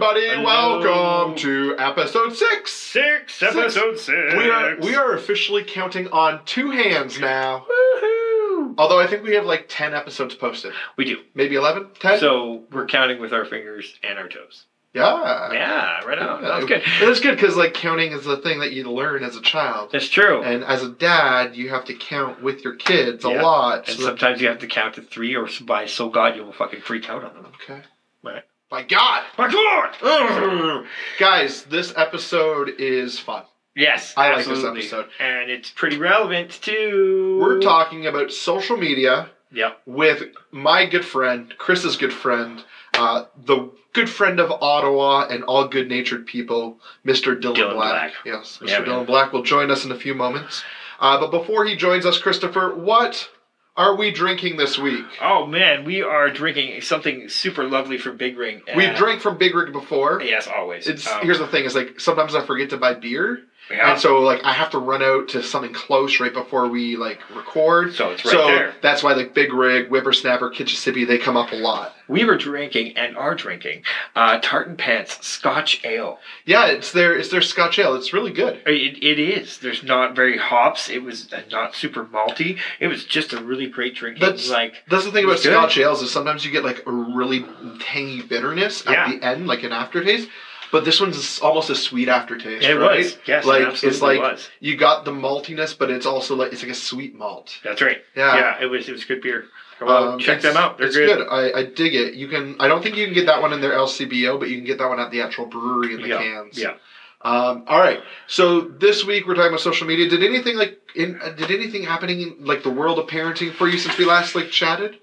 Everybody. Hello. Welcome to episode six. Six, episode six. We are we are officially counting on two hands now. Woohoo! Although I think we have like ten episodes posted, We do. maybe 11, 10? So we're counting with our fingers and our toes. yeah, Yeah, right on. Yeah. That's good. That's good because like counting is the thing that you learn as a child, That's true. and as a dad, you have to count with your kids a lot. And so that- sometimes you have to count to three, or by so God you will fucking freak out on them. okay. Right. By God, My God! Guys, this episode is fun. Yes, I like this episode. and it's pretty relevant too. We're talking about social media Yep. with my good friend, Chris's good friend, uh, the good friend of Ottawa and all good natured people, Mr. Dylan, Dylan Black. Black. Yes, Mr. Yeah, Dylan. Black will join us in a few moments. Uh, but before he joins us, Christopher, what are we drinking this week? Oh man, we are drinking something super lovely from Big Rig. We've Uh, drank from Big Rig before. Yes, always. It's Um, here's the thing: is like sometimes I forget to buy beer, yeah. and so like I have to run out to something close right before we like record. So it's right so there. that's why like Big Rig, Whippersnapper, Kitchissippi, they come up a lot. We were drinking and are drinking uh, Tartan Pants Scotch Ale. Yeah, it's their it's their Scotch ale. It's really good. It, it is. There's not very hops. It was uh, not super malty. It was just a really great drink. That's- like That's the thing about. Scotch ales is sometimes you get like a really tangy bitterness at Yeah. the end, like an aftertaste. But this one's almost a sweet aftertaste, it right? was. Yes, like it it's like was. you got the maltiness, but it's also like it's like a sweet malt. That's right. Yeah. Yeah, it was. It was good beer. Well, Um, check them out. They're it's good. I, I dig it. You can. I don't think you can get that one in their LCBO, but you can get that one at the actual brewery in the Yeah, cans. yeah. Um, all right. So this week we're talking about social media. Did anything like in? uh, Did anything happening in like the world of parenting for you since we last like chatted?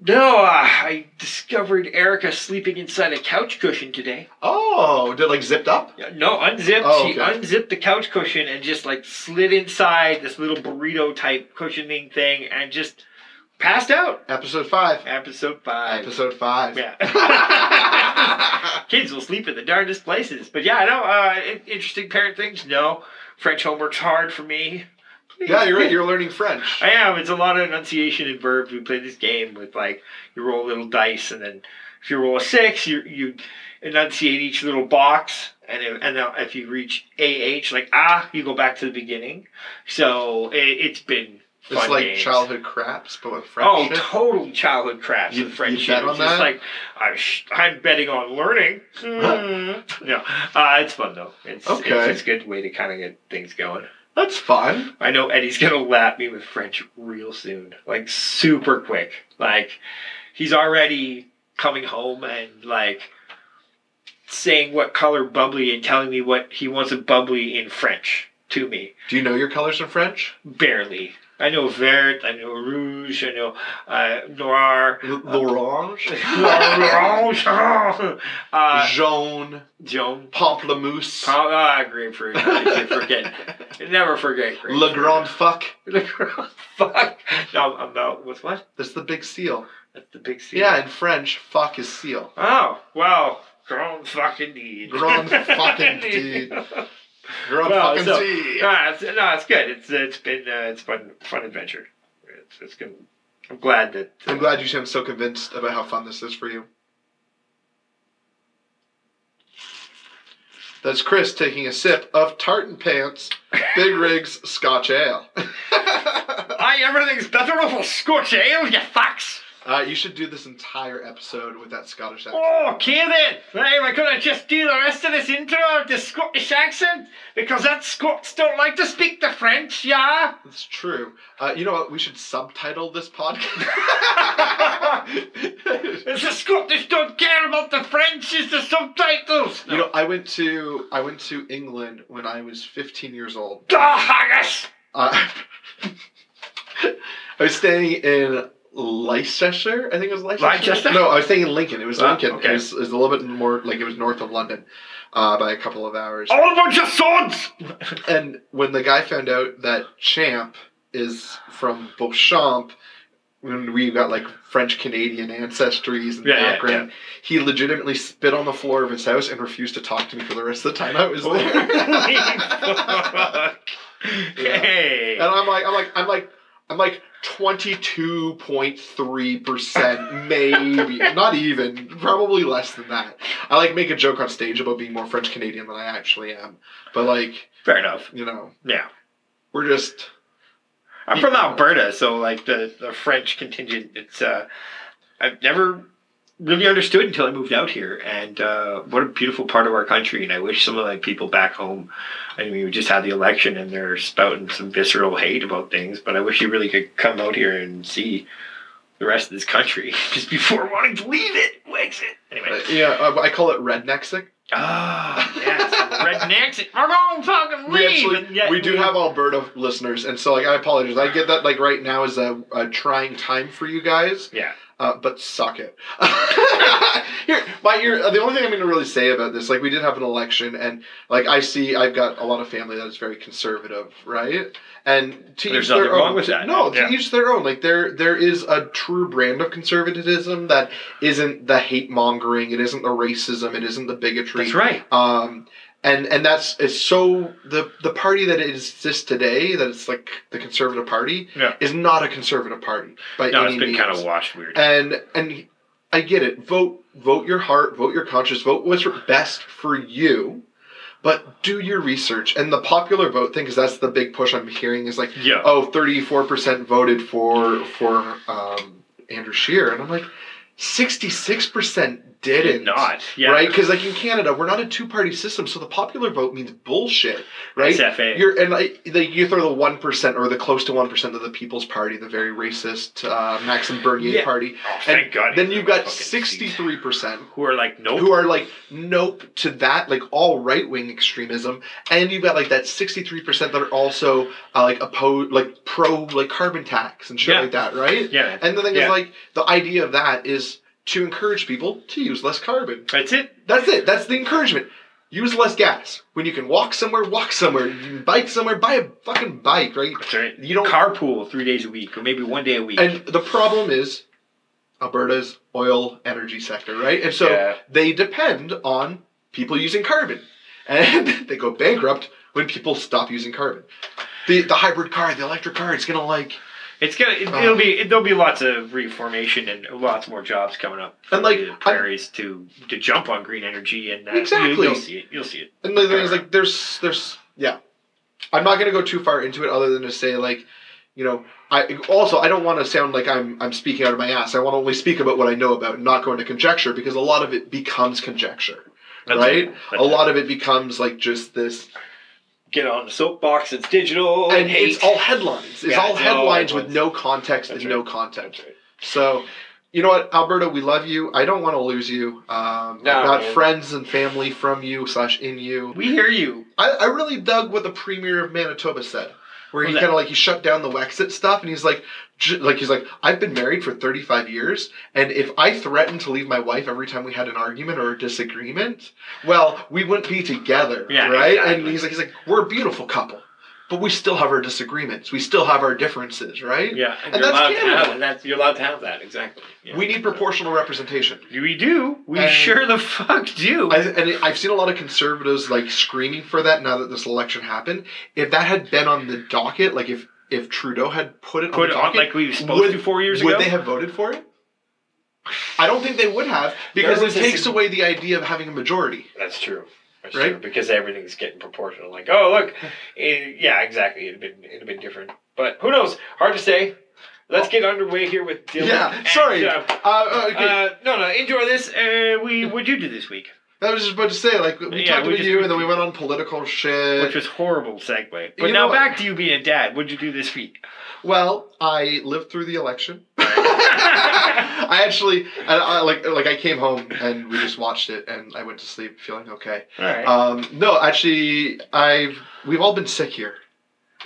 No, uh, I discovered Erica sleeping inside a couch cushion today. Oh, did it, like zipped up? Yeah, No, unzipped. Oh, She okay. unzipped the couch cushion and just like slid inside this little burrito type cushioning thing and just passed out. Episode five. Episode five. Episode five. Yeah. Kids will sleep in the darndest places. But yeah, I know. Uh, in- interesting parent things. No. French homework's hard for me. Please. yeah, you're right. You're learning French. I am. It's a lot of enunciation and verbs. We play this game with like you roll little dice, and then if you roll a six, you you enunciate each little box, and if, and then if you reach ah like ah, you go back to the beginning. So it, it's been fun It's like games. childhood craps, but with French. Oh, shit. totally childhood craps You- and French. you bet shit. on It's that? like I sh- I'm betting on learning. yeah, uh, it's fun though. It's, Okay. it's, it's a good way to kind of get things going. That's fun. I know Eddie's gonna lap me with French real soon, like super quick. Like he's already coming home and like saying what color bubbly and telling me what he wants a bubbly in French to me. Do you know your colors in French? Barely. I know vert, I know rouge, I know uh, noir. L- L'orange, Orange. uh, jaune, Joan. pamplemousse, Ah, grapefruit. I forget. Never forget grapefruit. Le Grand Fuck. Le Grand Fuck. No, I'm about with what? That's the big seal. That's the big seal. Yeah, in French, fuck is seal. Oh, well, grand fuck indeed. Grand fuck indeed. Grand Well, fucking so- sea. no, it's, no, it's good. It's it's been uh, it's fun fun adventure. It's it's good. I'm glad that. uh, I'm glad you sound so convinced about how fun this is for you. That's Chris taking a sip of Tartan Pants Big Rigs Scotch Ale. Aye, everything's better off a Scotch ale, you fucks. Uh, you should do this entire episode with that Scottish accent. Oh, okay then. Right, we're gonna just do the rest of this intro with the Scottish accent because that Scots don't like to speak the French, yeah. That's true. Uh, you know what? We should subtitle this podcast. If the Scottish don't care about the French, it's the subtitles. You know, I went to I went to England when I was 15 years old. Ah, haggis. Uh, I was staying in Leicester. I think it was Leicester. Leicester? No, I was thinking Lincoln. It was Ah, Lincoln. okay. It, was, it was a little bit more like it was north of London uh, by a couple of hours. All a bunch of swords. And when the guy found out that Champ is from Beauchamp, when we got like French Canadian ancestries and Yeah, yeah, background, he legitimately spit on the floor of his house and refused to talk to me for the rest of the time I was Holy there. fuck. Hey. And I'm like, I'm like, I'm like, I'm like 22.3%, maybe. Not even. Probably less than that. I like make a joke on stage about being more French Canadian than I actually am. But like, Fair enough. you know, Yeah. we're just I'm from Alberta, so like the, the French contingent, it's uh, I've never really understood until I moved out here, and uh, what a beautiful part of our country. And I wish some of my people back home. I mean, we just had the election, and they're spouting some visceral hate about things. But I wish you really could come out here and see the rest of this country just before wanting to leave it. Wakes it anyway. uh, yeah, uh, I call it rednexic. Ah, yes, rednecks. We're going fucking leave. We actually we do have Alberta listeners, and so like I apologize. I get that like right now is a, a trying time for you guys. Yeah. Uh, but suck it. here, my ear. The only thing I'm going to really say about this, like we did have an election, and like I see, I've got a lot of family that is very conservative, right? And to There's each their nothing wrong own. with that. No, to Yeah. each their own. Like there, there is a true brand of conservatism that isn't the hate mongering. It isn't the racism. It isn't the bigotry. That's right. Um, and and that's it's so the the party that exists today that it's like the conservative party Yeah. is not a conservative party by No, any it's been means. kind of washed weird. and and I get it. Vote vote your heart, vote your conscience, vote what's best for you. But do your research and the popular vote thing, because that's the big push I'm hearing is like, Yeah. oh, 34% voted for for um, Andrew Scheer, and I'm like, 66% didn't. not. Yeah. Right? Because like in Canada, we're not a two party system, so the popular vote means bullshit, right? SFA. You're and like the, you throw the one percent or the close to one percent of the People's Party, the very racist uh, Maxime Bernier Yeah. party, Oh, thank and God. then you've got sixty three percent Who are like, nope. who are like nope to that, like all right wing extremism, and you've got like that sixty three percent that are also uh, like opposed, like pro like carbon tax and shit Yeah. like that, right? yeah. And the thing Yeah. is, like the idea of that is to encourage people to use less carbon. That's it. That's it. That's the encouragement. Use less gas. When you can walk somewhere, walk somewhere. You can bike somewhere, buy a fucking bike, right? That's right. You don't. Carpool three days a week, or maybe one day a week. and the problem is Alberta's oil energy sector, right? And so Yeah. they depend on people using carbon, and they go bankrupt when people stop using carbon. The the hybrid car, the electric car, it's gonna like it's gonna. It, it'll be. There'll be lots of reformation and lots more jobs coming up. And, like, the prairies to to jump on green energy and uh, Exactly. You, will see it. You'll see it. And the thing is, like, there's, there's, yeah. I'm not gonna go too far into it, other than to say, like, you know, I also I don't want to sound like I'm I'm speaking out of my ass. I want to only speak about what I know about, and not go into conjecture, because a lot of it becomes conjecture, That's right? it. A it. lot of it becomes like just this, Get on the soapbox. It's digital. and hate. it's all headlines. It's Yeah, all headlines with no context That's and right. no content. Right. So, you know what, Alberta, we love you. I don't want to lose you. Um, No, I've got man. friends and family from you slash in you. We hear you. I, I really dug what the premier of Manitoba said, where he kind of like he shut down the Wexit stuff, and he's like, j- like he's like, I've been married for thirty five years, and if I threatened to leave my wife every time we had an argument or a disagreement, well, we wouldn't be together, Yeah, right? And he's like, he's like, we're a beautiful couple, but we still have our disagreements, we still have our differences, right? Yeah, And you're that's allowed to have, and that's you're allowed to have that exactly. Yeah. We need proportional representation. We do. We And- sure the fuck do. I, and it, I've seen a lot of conservatives like screaming for that now that this election happened. If that had been on the docket, like if if Trudeau had put it Put on it the on docket, like we were supposed would- to four years would ago. Would they have voted for it? I don't think they would have because it was a takes sig- away the idea of having a majority. That's true. That's Right? true. Because everything's getting proportional. Like, oh look, eh, yeah, exactly. It'd been it'd been different, but who knows? Hard to say. Let's get underway here with Dylan. Yeah, and, sorry. uh, Uh, uh, okay. uh, no, no. Enjoy this. Uh, we what'd you do this week? I was just about to say, like we Yeah, talked we about just- you, and then we went on political shit. Which was horrible segue. But You now back to you being a dad. What'd you do this week? Well, I lived through the election. I actually, I, I, like, like I came home and we just watched it, and I went to sleep feeling okay. All right. Um, no, actually, I've we've all been sick here.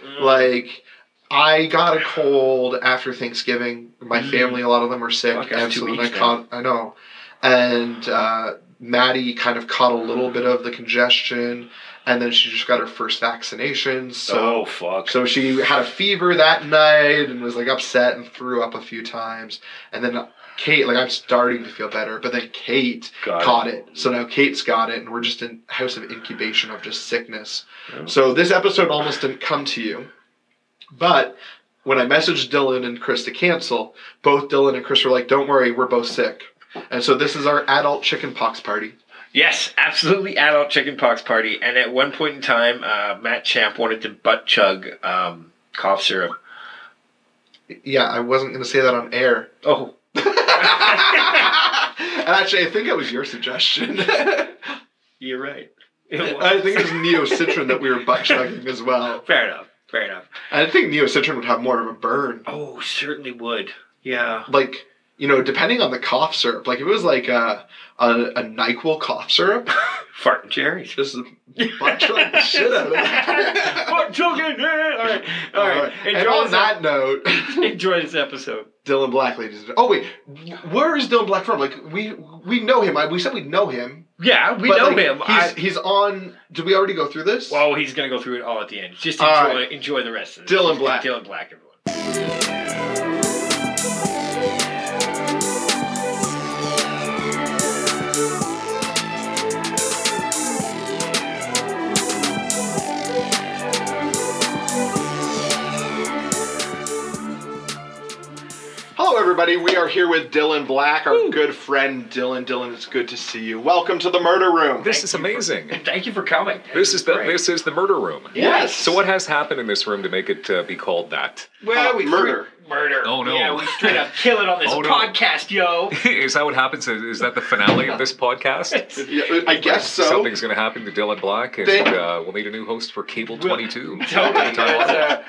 Mm. Like, I got a cold after Thanksgiving. My Mm. family, a lot of them were sick, Fuck, and so then I caught. I know, and uh, Maddie kind of caught a little bit of the congestion, and then she just got her first vaccination. So oh fuck. so she had a fever that night and was like upset and threw up a few times. And then Kate, like I'm starting to feel better, but then Kate Got caught it. So now Kate's got it, and we're just in house of incubation of just sickness. Oh. So this episode almost didn't come to you, but when I messaged Dylan and Chris to cancel, both Dylan and Chris were like, "Don't worry, we're both sick." And so this is our adult chicken pox party. Yes, absolutely adult chicken pox party. And at one point in time, uh, Matt Champ wanted to butt chug um, cough syrup. Yeah, I wasn't going to say that on air. Oh, and actually, I think it was your suggestion. you're right. I think it was Neo Citran that we were butt chugging as well. Fair enough. Fair enough. I think Neo Citran would have more of a burn. Oh, certainly would. Yeah. Like, you know, depending on the cough syrup. Like, if it was like a, a, a NyQuil cough syrup, Farting cherries. just butt chug the shit out of it. Butt chugging. yeah. All right. All right. And Enjoy on that note, Enjoy this episode. Dylan Black, ladies and Oh, wait. Where is Dylan Black from? Like, we we know him. I, we said we know him. Yeah, we know like, him. He's, I, he's on. Did we already go through this? well, he's gonna go through it all at the end. Just All enjoy right. enjoy the rest of this. Dylan Black. Dylan Black, everyone. Everybody. We are here with Dylan Black, our good friend Dylan. Dylan, it's good to see you. Welcome to the murder room. This Thank is you for- amazing. Thank you for coming. This is the great. this is the murder room. Yes. So what has happened in this room to make it uh, be called that? Well, Uh, we murder. straight- murder. Oh, no. Yeah, we straight up kill it on this Oh, no. podcast, yo. is that what happens? Is, is that the finale of this podcast? Yeah, I guess so. Something's going to happen to Dylan Black, and They- uh, we'll need a new host for Cable Twenty Two. Totally.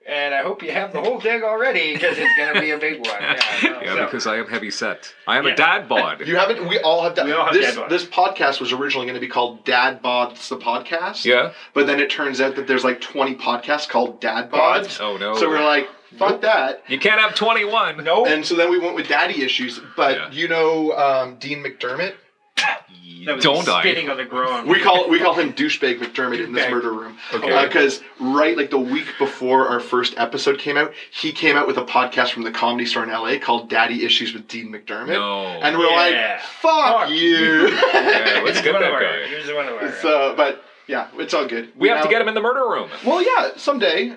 It's, and I hope you have the whole thing already because it's going to be a big one. Yeah, no, Yeah, so- because I am heavy set. I am Yeah. a dad bod. You haven't. We all have done. We all have this. dad bods. This podcast was originally going to be called Dad Bods the podcast. yeah. But then it turns out that there's like 20 podcasts called Dad Bods. Oh no. So we're like, fuck that. you can't have twenty one. Nope. And so then we went with Daddy Issues. But Yeah. you know um, Dean McDermott. That Don't I? spitting on the ground. We call we call him douchebag McDermott in this Douchebag. murder room. Okay. Uh, because right, like the week before our first episode came out, he came out with a podcast from the Comedy Store in LA called Daddy Issues with Dean McDermott. No. And we're Yeah. like, fuck, Fuck you. Yeah, let's get one that of our- guy. Here's one of our. so, but yeah, it's all good. We have to get him in the murder room. Well, yeah, someday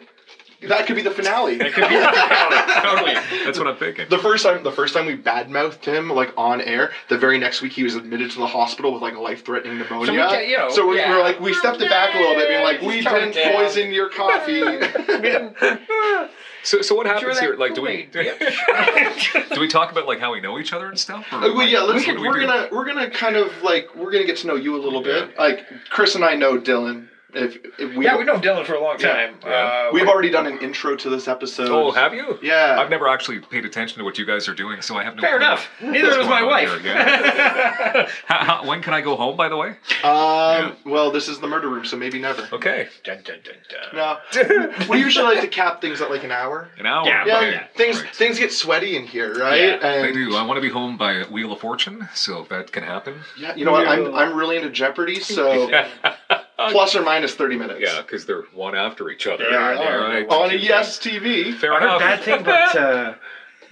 that could be the finale. That could be the finale. Totally. That's what I'm thinking. The first time, the first time we badmouthed him like on air, the very next week he was admitted to the hospital with like a life-threatening pneumonia. So we ca- you know, So we, yeah. we're like, we stepped it back a little bit, being like, we tone didn't down. poison your coffee. So so what happens here? Like, do we do we talk about like how we know each other and stuff? Or Uh, well, like, yeah, let's, what do we we're do? gonna we're gonna kind of like we're gonna get to know you a little bit. Like Chris and I know Dylan. If, if we yeah, we've known Dylan for a long time. Yeah. Uh, we've already done an intro to this episode. Oh, have you? yeah. I've never actually paid attention to what you guys are doing, so I have no. Fair clue enough. Neither was my wife. yeah. How, how, when can I go home? By the way. Um. Well, this is the murder room, so maybe never. Okay, dun, dun, dun, dun. No. we usually like to cap things at like an hour. an hour. Yeah, Yeah, Okay, yeah. things right. things get sweaty in here, right? Yeah, I and do. I want to be home by Wheel of Fortune, so if that can happen. yeah, you know what? I'm I'm really into Jeopardy, so plus or minus thirty minutes. Yeah, because they're one after each other. They are, they are. right. On a Yes TV. Fair I heard enough. bad thing about uh,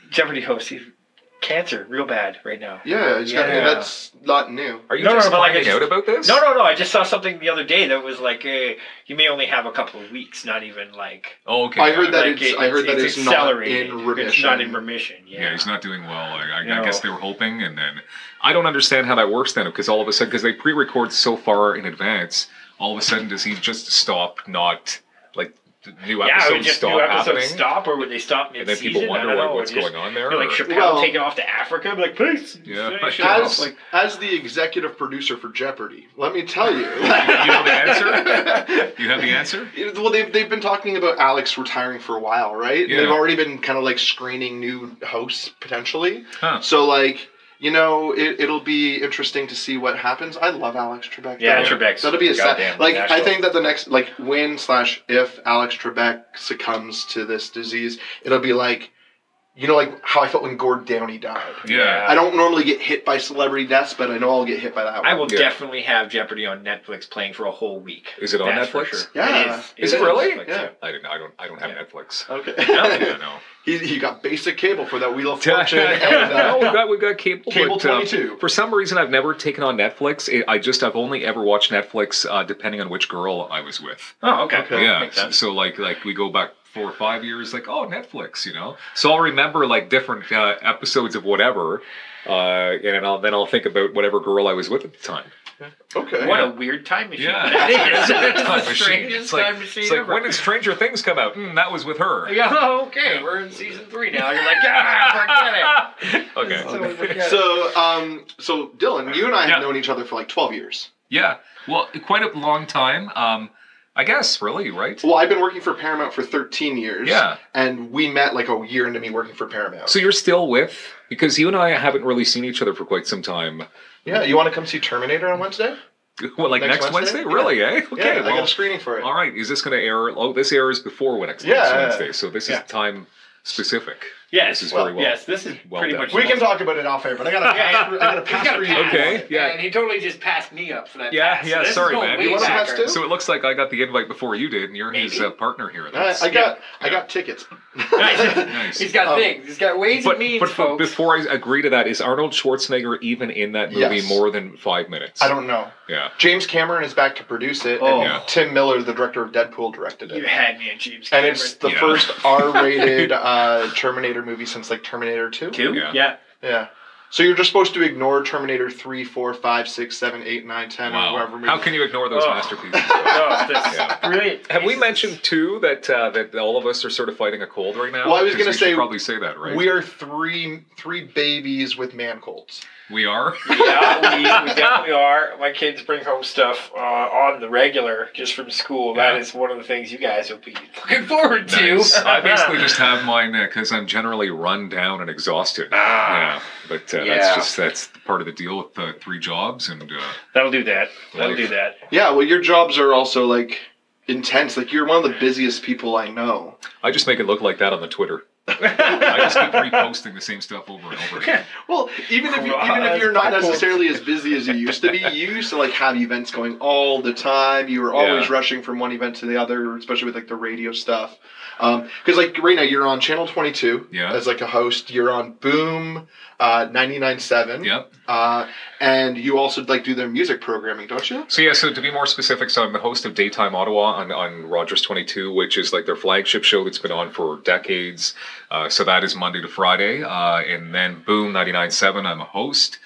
Jeopardy host. He's cancer, real bad right now. Yeah, it's got- Yeah. that's not new. Are you No, no, just but like I finding just- out about this? No, no, no. I just saw something the other day that was like, uh, you may only have a couple of weeks, not even like. Oh, okay. I heard that like it's- I heard that it's not accelerated. in It's remission. not in remission. Yeah. Yeah, he's not doing well. I, I, I guess they were hoping, and then I don't understand how that works then, because all of a sudden, because they pre-record so far in advance, all of a sudden does he just stop? Not like the new Yeah, would episodes just stop new episodes happening, stop, or would they stop mid-season? and then people wonder what, what's going on there. Like Chappelle Well- taking off to Africa, be like peace. Yeah. Finish it Yeah. off. As, Like, as the executive producer for Jeopardy, let me tell you. you know the answer? You have the answer? Well, they've, they've been talking about Alex retiring for a while, right? Yeah. They've already been kind of like screening new hosts potentially. Huh. So, like, you know, it, it'll be interesting to see what happens. I love Alex Trebek. yeah, though. Trebek's That'll be a sad. Like, I think that the next, like, when slash if Alex Trebek succumbs to this disease, it'll be like, you know, like how I felt when Gord Downie died. Yeah. I don't normally get hit by celebrity deaths, but I know I'll get hit by that one. I will Yeah. definitely have Jeopardy on Netflix playing for a whole week. Is it on That's Netflix? sure. Yeah. It Is is it really? Netflix, Yeah. I don't know. I don't. I don't have Yeah. Netflix. Okay. I don't know. he, he got basic cable for that Wheel of Fortune. and, no, uh, we've got we've got cable. Cable but, uh, 22. for some reason, I've never taken on Netflix. I- I just I've only ever watched Netflix uh, depending on which girl I was with. Oh, okay. Okay. yeah. So, so like like we go back four or five years, like oh Netflix, you know. So I'll remember like different uh, episodes of whatever, uh, and I'll, then I'll think about whatever girl I was with at the time. Okay. What a weird time machine Yeah, that is. It's a time the strangest It's like, time machine it's like ever. when did Stranger Things come out? Mm, that was with her. Yeah, oh, okay, we're in season three now. You're like, ah, forget it. Okay. So forget it. So, um, so Dylan, you and I have Yeah. known each other for like twelve years. Yeah. Well, quite a long time. Um, I guess really, right? Well, I've been working for Paramount for thirteen years. Yeah. And we met like a year into me working for Paramount. So you're still with because you and I haven't really seen each other for quite some time. yeah, you want to come see Terminator on Wednesday? What, like Next next, Wednesday? Wednesday? Really? Eh? Okay. yeah, I got a screening for it. all right. Is this going to air? Oh, this airs before next Yeah, next yeah. Wednesday, so this Yeah. is time specific. Yes, This is well, very well. yes, this is well pretty done. much. We can talk about it off air, but I got to Yeah, pass. I got to pass got through you. Okay, yeah. And he totally just passed me up for that. Yeah, pass. yeah, So sorry, going man. way You wanna pass too? So it looks like I got the invite before you did, and you're his uh, partner here. I, I got I Yeah. got tickets. Nice. Nice. He's got Um, things. He's got ways but, and means, but for- folks. before I agree to that, is Arnold Schwarzenegger even in that movie Yes. more than five minutes? I don't know. Yeah. James Cameron is back to produce it, Oh. and Yeah. Tim Miller, the director of Deadpool, directed it. you had me at James And it's the first R-rated uh, Terminator movie since like Terminator Two. two. Yeah. Yeah. Yeah. So you're just supposed to ignore Terminator 3, 4, 5, 6, 7, 8, 9, 10, or Wow. whatever movie. How can you ignore those Oh. masterpieces? Oh, that's Yeah. brilliant. Have we mentioned too that uh, that all of us are sort of fighting a cold right now? Well, I was gonna say, probably say that, right? We are three three babies with man colds. We are. yeah, we, we definitely are. My kids bring home stuff uh, on the regular just from school. Yeah. That is one of the things you guys will be looking forward to. Nice. I basically just have mine because I'm generally run down and exhausted. Ah. yeah, but uh, Yeah. that's just that's part of the deal with the three jobs, and uh, That'll do that. That'll Life. do that. Yeah, well, your jobs are also like intense. Like you're one of the busiest people I know. I just make it look like that on the Twitter. I just keep reposting the same stuff over and over again. Well, even if you, even if you're not necessarily as busy as you used to be, you used to like have events going all the time. You were always Yeah. rushing from one event to the other, especially with like the radio stuff. Um, because like right now you're on Channel 22 Yeah. as like a host. You're on Boom uh, 99.7. Yep. Uh, and you also like do their music programming, don't you? So yeah, so to be more specific, so I'm the host of Daytime Ottawa on, on Rogers 22, which is like their flagship show that's been on for decades. Uh, so that is Monday to Friday, uh, and then Boom 99.7, I'm a host.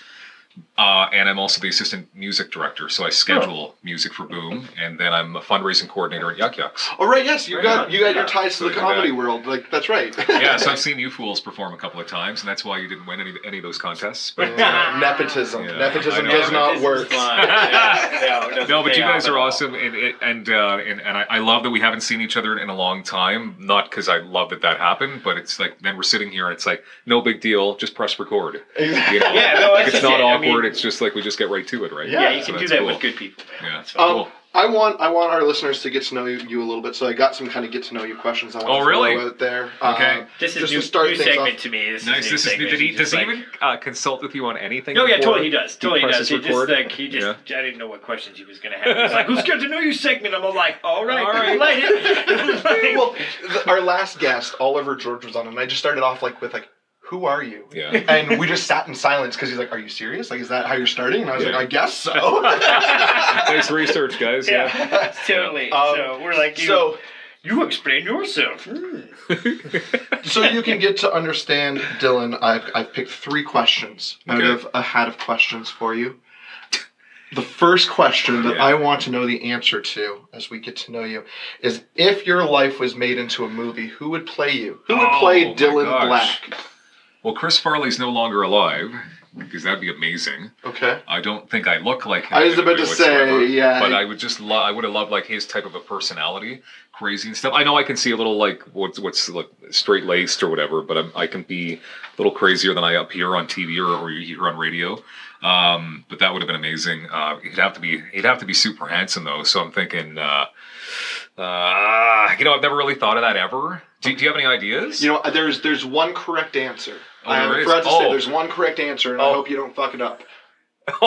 Uh, and I'm also the assistant music director, so I schedule music for Boom, and then I'm a fundraising coordinator at Yuk Yuk's. Oh right, yes, you Right got on. you got your Yeah. ties to the comedy that- world. Like that's right. Yeah, so I've seen you fools perform a couple of times, and that's why you didn't win any any of those contests. But Yeah, nepotism. Yeah, nepotism does not work. is. Yeah, no, no, but you guys are awesome, and and and, uh, and, and I, I love that we haven't seen each other in a long time. Not because I love that that happened, but it's like then we're sitting here and it's like no big deal, just press record. You know? Yeah, no, like that's it's not it. I awkward. Mean- it's just like we just get right to it, right? Yeah, Yeah, you So can do that's that cool. with good people. Yeah. That's. Um, Cool. I want I want our listeners to get to know you a little bit, so I got some kind of get to know you questions. I want Oh, to really? throw out there. Okay. Uh, This is just new, to start new segment off. to me. This Nice. is, This is. segment. Did he? Does just he like- even uh, consult with you on anything? No, yeah, totally he does. Totally he does. He just like he just Yeah. I didn't know what questions he was gonna have. He's like, "Who's get to know you segment?" I'm all like, "All right, All right. light it." Like, well, the, our last guest, Oliver George, was on, and I just started off like with like, "Who are you?" Yeah. And we just sat in silence because he's like, "Are you serious? Like, is that how you're starting?" And I was Yeah. like, "I guess so." nice research, guys. Yeah. yeah, totally. Um, so we're like, you, so, you explain yourself. So you can get to understand Dylan. I've I've picked three questions out Okay. of a hat of questions for you. The first question that Yeah. I want to know the answer to as we get to know you is if your life was made into a movie, who would play you? Who would Oh, play Dylan. Black? Well, Chris Farley's no longer alive because that'd be amazing. Okay. I don't think I look like him. I was about to say, yeah. But I would just love. I would have loved like his type of a personality, crazy and stuff. I know I can see a little like what's what's like straight laced or whatever, but I'm, I can be a little crazier than I appear on TV or, or you hear on radio. Um, but that would have been amazing. Uh, he'd have to be he'd have to be super handsome though. So I'm thinking. Uh, uh, you know, I've never really thought of that ever. Do, do you have any ideas? You know, there's there's one correct answer. Oh, I there is? forgot to say Oh. there's one correct answer, and I Oh. hope you don't fuck it up.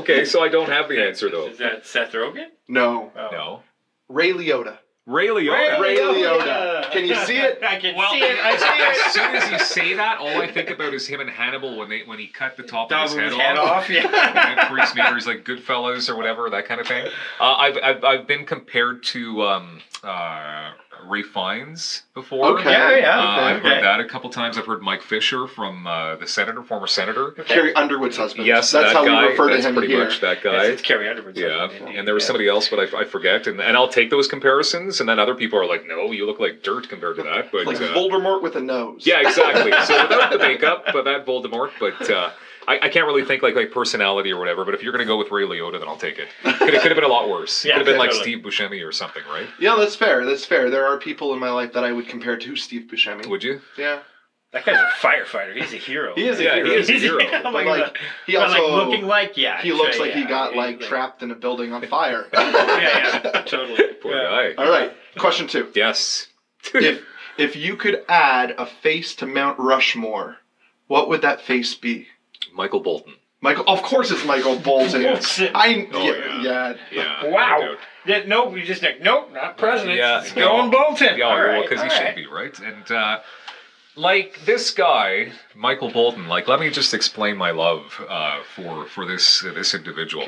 okay, so I don't have the answer though. Is that Seth Rogen? No, Oh. No. Ray Liotta. Ray Liotta. Ray Liotta. Can you see it? I can Well, see it. I see as it. soon as you say that, all I think about is him and Hannibal when they when he cut the top Top of his head, head off. off. And Yeah. it freaks me out. He's like Goodfellas or whatever, that kind of thing. Uh, I've, I've I've been compared to um, uh, Ralph Fiennes before. Okay. Yeah, yeah. Uh, I've okay. heard that a couple times. I've heard Mike Fisher from uh, the senator, former senator. Okay. Carrie Underwood's husband. Yes, that's that how guy. we refer to him pretty here. much that Yes, guy. it's Carrie Underwood's Yeah, husband, and there was yeah. somebody else, but I, I forget. And, and I'll take those comparisons, and then other people are like, "No, you look like dirt compared to that." But Like uh, Voldemort with a nose. yeah, exactly. So without the makeup, but that Voldemort. But uh, I, I can't really think like like personality or whatever. But if you're gonna go with Ray Liotta, then I'll take it. Could have, could have been a lot worse. Yeah, could have been like totally. Steve Buscemi or something, right? Yeah, that's fair. That's fair. There are people in my life that I would compare to Steve Buscemi. Would you? yeah. That guy's a firefighter. He's a hero. He is a Yeah, hero. he is a hero. Oh I'm But like, like, he but, like also looking like yeah. he looks sure, like he got he's like trapped in a building on fire. Yeah, yeah, totally. Poor Yeah. guy. All right. Question two. Yes. if if you could add a face to Mount Rushmore, what would that face be? Michael Bolton. Michael. Of course, it's Michael Bolton. Bolton. I Oh, yeah, yeah. Yeah. Wow. no. Yeah, nope, we just like nope, not president. Yeah, it's no. going Bolton. Yeah, all well, because he all should be, right? And uh, like this guy, Michael Bolton. Like, let me just explain my love uh, for for this uh, this individual.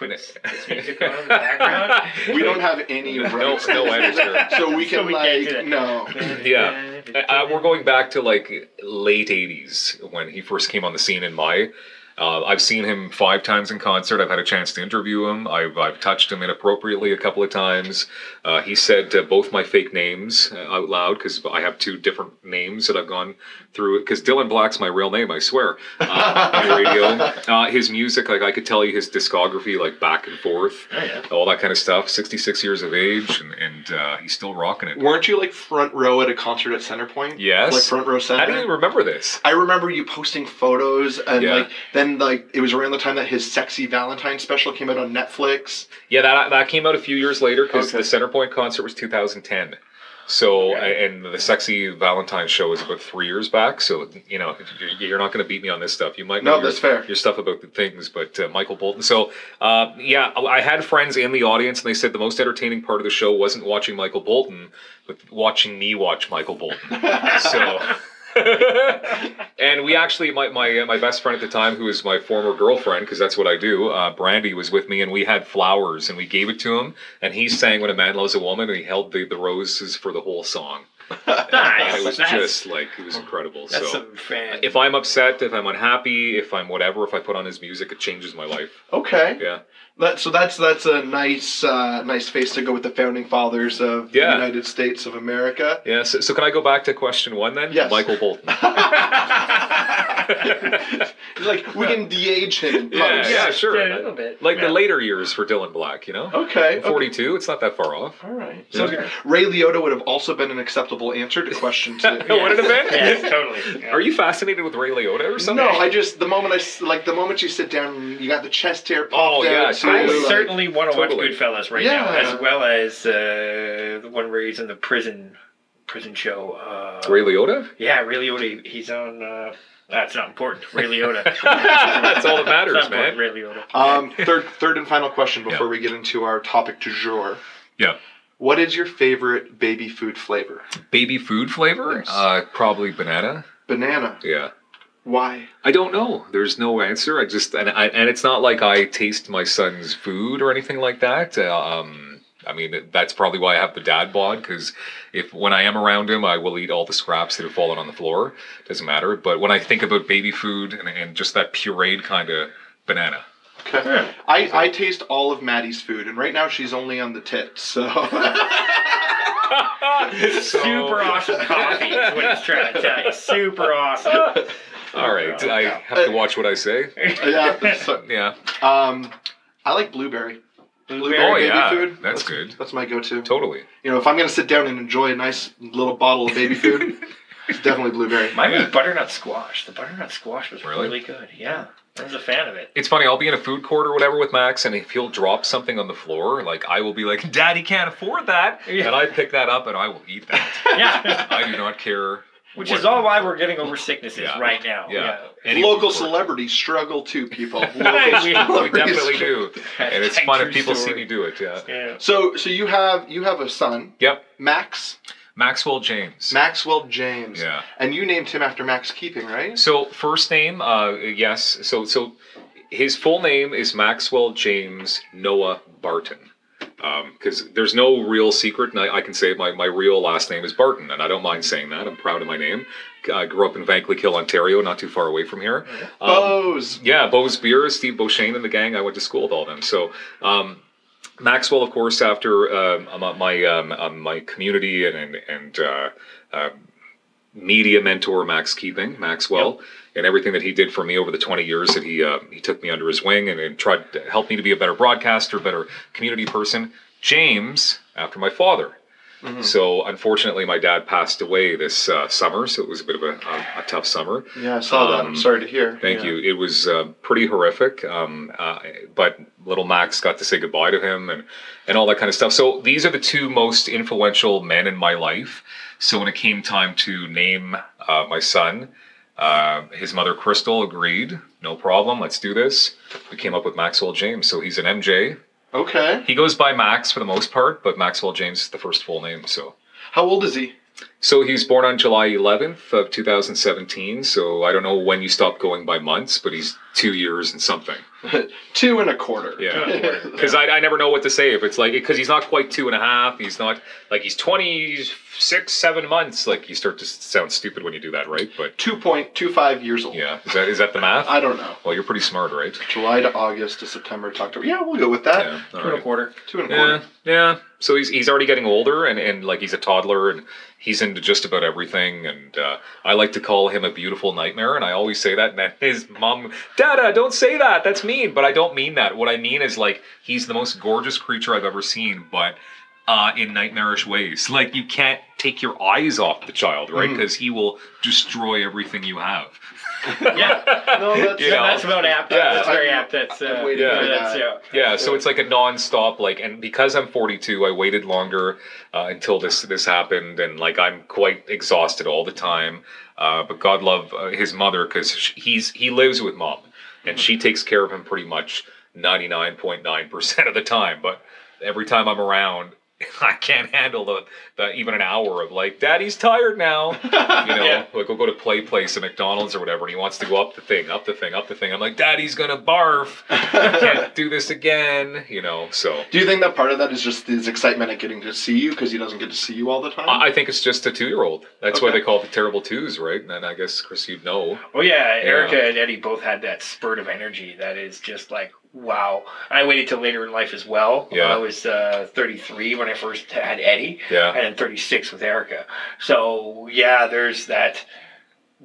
Can we put this music on in the background? We don't have any No- rights, no editor. so we can So we can't do like that. no. Yeah. Uh, we're going back to like late '80s when he first came on the scene in my. Uh, I've seen him five times in concert. I've had a chance to interview him. I've, I've touched him inappropriately a couple of times. Uh, he said uh, both my fake names uh, out loud because I have two different names that I've gone through. Because Dylan Black's my real name, I swear. Uh, radio, uh, his music, like I could tell you his discography, like back and forth, Oh, yeah. all that kind of stuff. Sixty-six years of age, and, and uh, he's still rocking it. Weren't you like front row at a concert at Centrepointe? Yes. Like front row center. How do you remember this? I remember you posting photos and Yeah. like then like it was around the time that his sexy Valentine special came out on Netflix. Yeah, that that came out a few years later because Okay. the Centrepointe concert was 2010. So Okay. and the sexy Valentine show was about three years back. So you know you're- you're not going to beat me on this stuff. You might know No, your, that's fair. your stuff about the things, but uh, Michael Bolton. So uh, yeah, I had friends in the audience, and they said the most entertaining part of the show wasn't watching Michael Bolton, but watching me watch Michael Bolton. so. and we actually, my my uh, my best friend at the time, who was my former girlfriend, because that's what I do. Uh, Brandy was with me, and we had flowers, and we gave it to him, and he sang "When a Man Loves a Woman," and he held the, the roses for the whole song. Nice. And it was That's- just like it was incredible. That's so. some fan. If I'm upset, if I'm unhappy, if I'm whatever, if I put on his music, it changes my life. Okay. Yeah. That, so that's that's a nice uh, nice face to go with the founding fathers of Yeah. the United States of America. Yeah. So, so can I go back to question one then? Yes. Michael Bolton. like we can de-age him. In Yeah, post. yeah, sure. Yeah, a little bit. like Yeah. the later years for Dylan Black, you know? Okay. okay. 42, it's not that far off. All right. So Yeah. Ray Liotta would have also been an acceptable answer to question two. What would it have been? Yes, totally. Yeah. Are you fascinated with Ray Liotta or something? No, I just the moment I like the moment you sit down, you got the chest hair popped Oh, yeah, out. totally. I like- certainly want to Totally. watch Goodfellas right Yeah. now, as well as uh, the one where he's in the prison prison show. Uh, Ray Liotta? Yeah, Ray Liotta. He's on. Uh, that's not important. Ray Liotta. That's all that matters, It's not man. Ray Liotta. Um, third, third and final question before Yeah. we get into our topic du jour. Yeah. What is your favorite baby food flavor? Baby food flavor? Yes. Uh, probably banana. Banana. Yeah. Why? I don't know. There's no answer. I just and I, and it's not like I taste my son's food or anything like that. Uh, um, I mean that's probably why I have the dad bod because if when I am around him, I will eat all the scraps that have fallen on the floor. Doesn't matter. But when I think about baby food and, and just that pureed kind of banana. Okay. I, I taste all of Maddie's food, and right now she's only on the tits. So So- Super awesome coffee is what he's trying to tell you. Super awesome. All right, I have to watch what I say. yeah. So, Yeah. um, I like blueberry. Blueberry. Oh baby yeah, food. that's good. That's my go-to. Totally. You know, if I'm gonna sit down and enjoy a nice little bottle of baby food, it's definitely blueberry. Mine Yeah. was butternut squash. The butternut squash was Really? really, good. Yeah, I was a fan of it. It's funny. I'll be in a food court or whatever with Max, and if he'll drop something on the floor, like I will be like, "Daddy can't afford that," Yeah. and I pick that up and I will eat that. Yeah, I do not care. Which what- is all why we're getting over sicknesses Yeah. right now. Yeah. Any Local food celebrities struggle too, people. Local We- we We celebrities definitely do, and it's fun if True people see story. me do it. Yeah. Yeah. So, so you have you have a son, Yep. Max Maxwell James. Maxwell James, Yeah. and you named him after Max Keeping, right? So first name, uh, yes. So so his full name is Maxwell James Noah Barton. Because there's no real secret, and I, I can say my, my real last name is Barton, and I don't mind saying that. I'm proud of my name. I grew up in Vankleek Hill Ontario, not too far away from here. Um, Beau's. yeah, Beau's Beer, Steve Beauchesne and the gang. I went to school with all them. So um, Maxwell, of course, after um, my um, um, my community and and, and uh, uh, media mentor Max Keeping, Maxwell, and everything that he did for me over the 20 years that he uh, he took me under his wing and, and tried to help me to be a better broadcaster, better community person. James, after my father. So unfortunately, my dad passed away this uh, summer, so it was a bit of a, a, a tough summer. Yeah, I saw that. I'm Um, sorry to hear. Thank Yeah. you. It was uh, pretty horrific, um, uh, but little Max got to say goodbye to him and, and all that kind of stuff. So these are the two most influential men in my life. So when it came time to name uh, my son, uh, his mother Crystal agreed, no problem, let's do this. We came up with Maxwell James. So he's an MJ. Okay. He goes by Max for the most part, but Maxwell James is the first full name. So. How old is he? So he's born on July 11th of 2017. So I don't know when you stop going by months, but he's two years and something. Two and a quarter. Yeah, because I, I never know what to say if it's like because he's not quite two and a half. He's not like he's 26, seven months. Like you start to sound stupid when you do that, right? But 2.25 years old. yeah, is that is that the math? I don't know. Well, you're pretty smart, right? July to August to September to October. Yeah, we'll go with that. Yeah, all Two and a quarter. Two and a Yeah, quarter. yeah. So he's he's already getting older, and, and like he's a toddler, and he's into just about everything. And uh, I like to call him a beautiful nightmare, and I always say that. And then his mom, Dada, don't say that. That's mean. But I don't mean that. What I mean is like he's the most gorgeous creature I've ever seen, but uh, in nightmarish ways. Like you can't take your eyes off the child, right? Mhm. Because he will destroy everything you have. Yeah. No, that's, You know? that's about apt. Yeah. That's very apt. That's I'm uh, waiting for that's, that. yeah. Yeah, so it's like a non-stop like, and because I'm 42, I waited longer uh, until this this happened, and like I'm quite exhausted all the time. Uh, but God love uh, his mother because he's he lives with mom, and she takes care of him pretty much 99.9 percent of the time. But every time I'm around. I can't handle the, the even an hour of like, Daddy's tired now. You know, Yeah. like we'll go to play place at McDonald's or whatever, and he wants to go up the thing, up the thing, up the thing. I'm like, Daddy's gonna barf. I can't do this again. You know, so Do you think that part of that is just his excitement at getting to see you because he doesn't get to see you all the time? I I think it's just a two year old. That's why they call it the terrible twos, right? And I guess Chris, you'd know. Oh yeah, Erica and Eddie both had that spurt of energy that is just like wow. I waited till later in life as well. Yeah. I was uh, 33 when I first had Eddie, Yeah, and then 36 with Erica. So yeah, there's that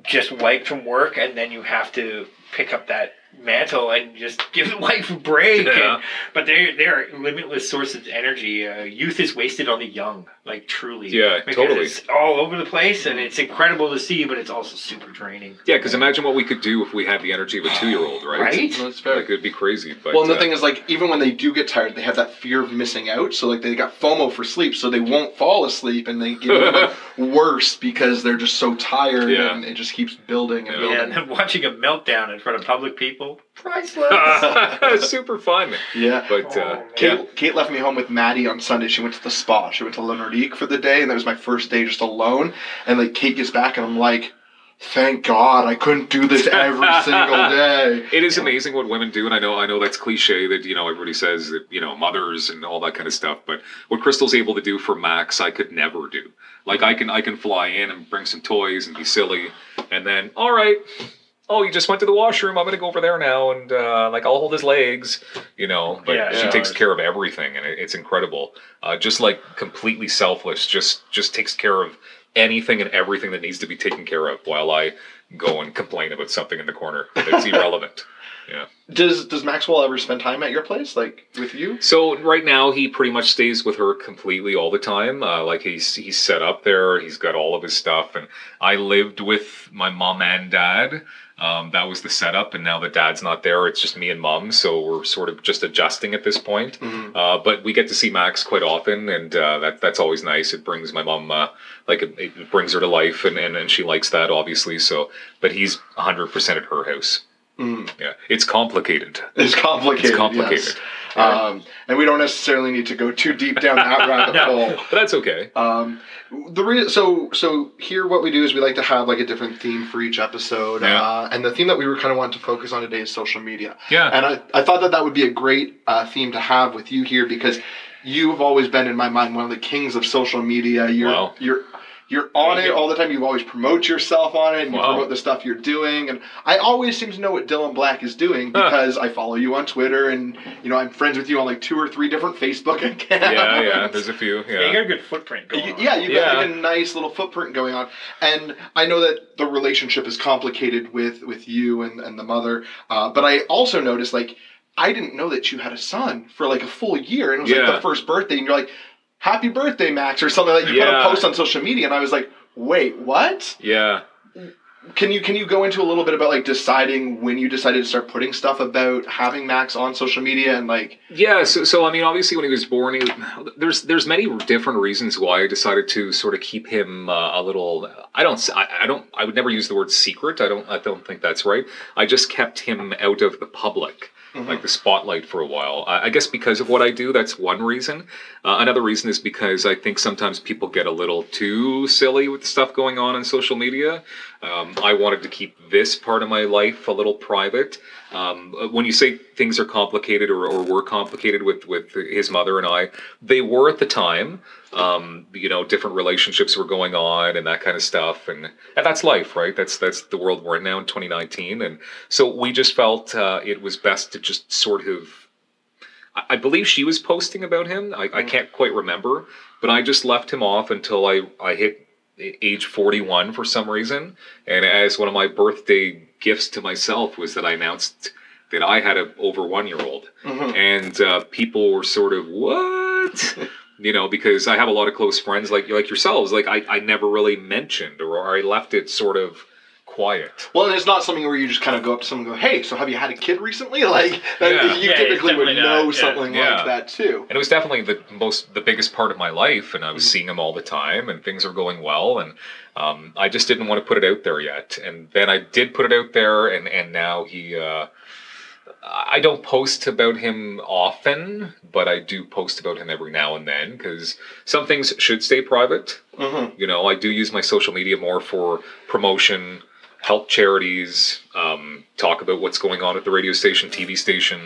just wiped from work, and then you have to pick up that mantle and just give life a break. Yeah. And- but they they're limitless sources of energy. Uh, youth is wasted on the young, like truly. Yeah, totally. It's all over the place, and it's incredible to see, but it's also super draining. yeah. Because imagine what we could do if we had the energy of a two year old, right? Right? That's fair. Like it'd be crazy. But well, and the uh, thing is, like, even when they do get tired, they have that fear of missing out. So, like, they got FOMO for sleep, so they won't fall asleep, and they get even worse because they're just so tired, Yeah. and it just keeps building and Yeah. Yeah, building. and then watching a meltdown in front of public people, priceless. super fun. Yeah. But uh, Oh, Kate, yeah, Kate left me home with Maddie on Sunday. She went to the spa. She went to Le Nordik for the day, and that was my first day just alone. And like Kate gets back, and I'm like, "Thank God, I couldn't do this every single day." It is amazing what women do, and I know I know that's cliche that you know everybody says that you know mothers and all that kind of stuff. But what Crystal's able to do for Max, I could never do. Like I can I can fly in and bring some toys and be silly, and then all right, oh you just went to the washroom, I'm gonna go over there now, and uh, like I'll hold his legs, you know. But Yeah, she yeah. takes care of everything, and it, it's incredible. Uh, just like completely selfless, just just takes care of anything and everything that needs to be taken care of, while I go and complain about something in the corner that's irrelevant. Yeah. Does Does Maxwell ever spend time at your place, like with you? So right now he pretty much stays with her completely all the time. Uh, like he's he's set up there. He's got all of his stuff, and I lived with my mom and dad. Um, that was the setup, and now the dad's not there, it's just me and mom. So we're sort of just adjusting at this point. Mhm. Uh, but we get to see Max quite often, and uh, that that's always nice. It brings my mom uh, like it, it brings her to life, and, and and she likes that obviously. So, but he's 100 percent at her house. Mhm. Yeah, it's complicated. It's complicated. It's complicated. yes. Um, and we don't necessarily need to go too deep down that rabbit No. hole. But that's okay. Um, the re- so so here what we do is we like to have like a different theme for each episode, Yeah. uh, and the theme that we were kind of wanting to focus on today is social media. Yeah. And I, I thought that that would be a great uh, theme to have with you here because you've always been in my mind one of the kings of social media. You're Wow. you're you're on it all the time. You always promote yourself on it. And you Wow. promote the stuff you're doing, and I always seem to know what Dylan Black is doing because I follow you on Twitter, and you know I'm friends with you on like two or three different Facebook accounts. Yeah, yeah. There's a few. Yeah, you Yeah. got a good footprint going You- on. Yeah, you've Yeah. got like a nice little footprint going on, and I know that the relationship is complicated with with you and, and the mother. Uh, but I also noticed like I didn't know that you had a son for like a full year, and it was like the first birthday, and you're like, "Happy birthday, Max," or something like that. you put Yeah. a post on social media, and I was like, "Wait, what?" Yeah. Can you can you go into a little bit about like deciding when you decided to start putting stuff about having Max on social media and like Yeah, so, so I mean, obviously, when he was born, he, there's there's many different reasons why I decided to sort of keep him uh, a little. I don't, I, I don't, I would never use the word secret. I don't, I don't think that's right. I just kept him out of the public, like the spotlight for a while. I, I guess because of what I do, that's one reason. Uh, another reason is because I think sometimes people get a little too silly with the stuff going on on social media. Um, I wanted to keep this part of my life a little private. Um, when you say things are complicated or, or were complicated with, with his mother and I, they were at the time. Um, you know, different relationships were going on and that kind of stuff, and, and that's life, right? That's that's the world we're in now in 2019, and so we just felt uh, it was best to just sort of I I believe she was posting about him. I, I can't quite remember, but I just left him off until I, I hit age 41 for some reason. And as one of my birthday gifts to myself was that I announced that I had a over one year old. And uh, people were sort of, what? you know, because I have a lot of close friends like like yourselves. Like I, I never really mentioned or I left it sort of quiet. Well, and it's not something where you just kind of go up to someone and go, "Hey, so have you had a kid recently?" Like that- Yeah. you Yeah, typically would definitely know not. Yeah. something Yeah. like that too. and it was definitely the most the biggest part of my life and i was seeing him all the time and things were going well and um, i just didn't want to put it out there yet and then i did put it out there and and now he uh, i don't post about him often but i do post about him every now and then because some things should stay private Mm-hmm. you know i do use my social media more for promotion help charities um, talk about what's going on at the radio station tv station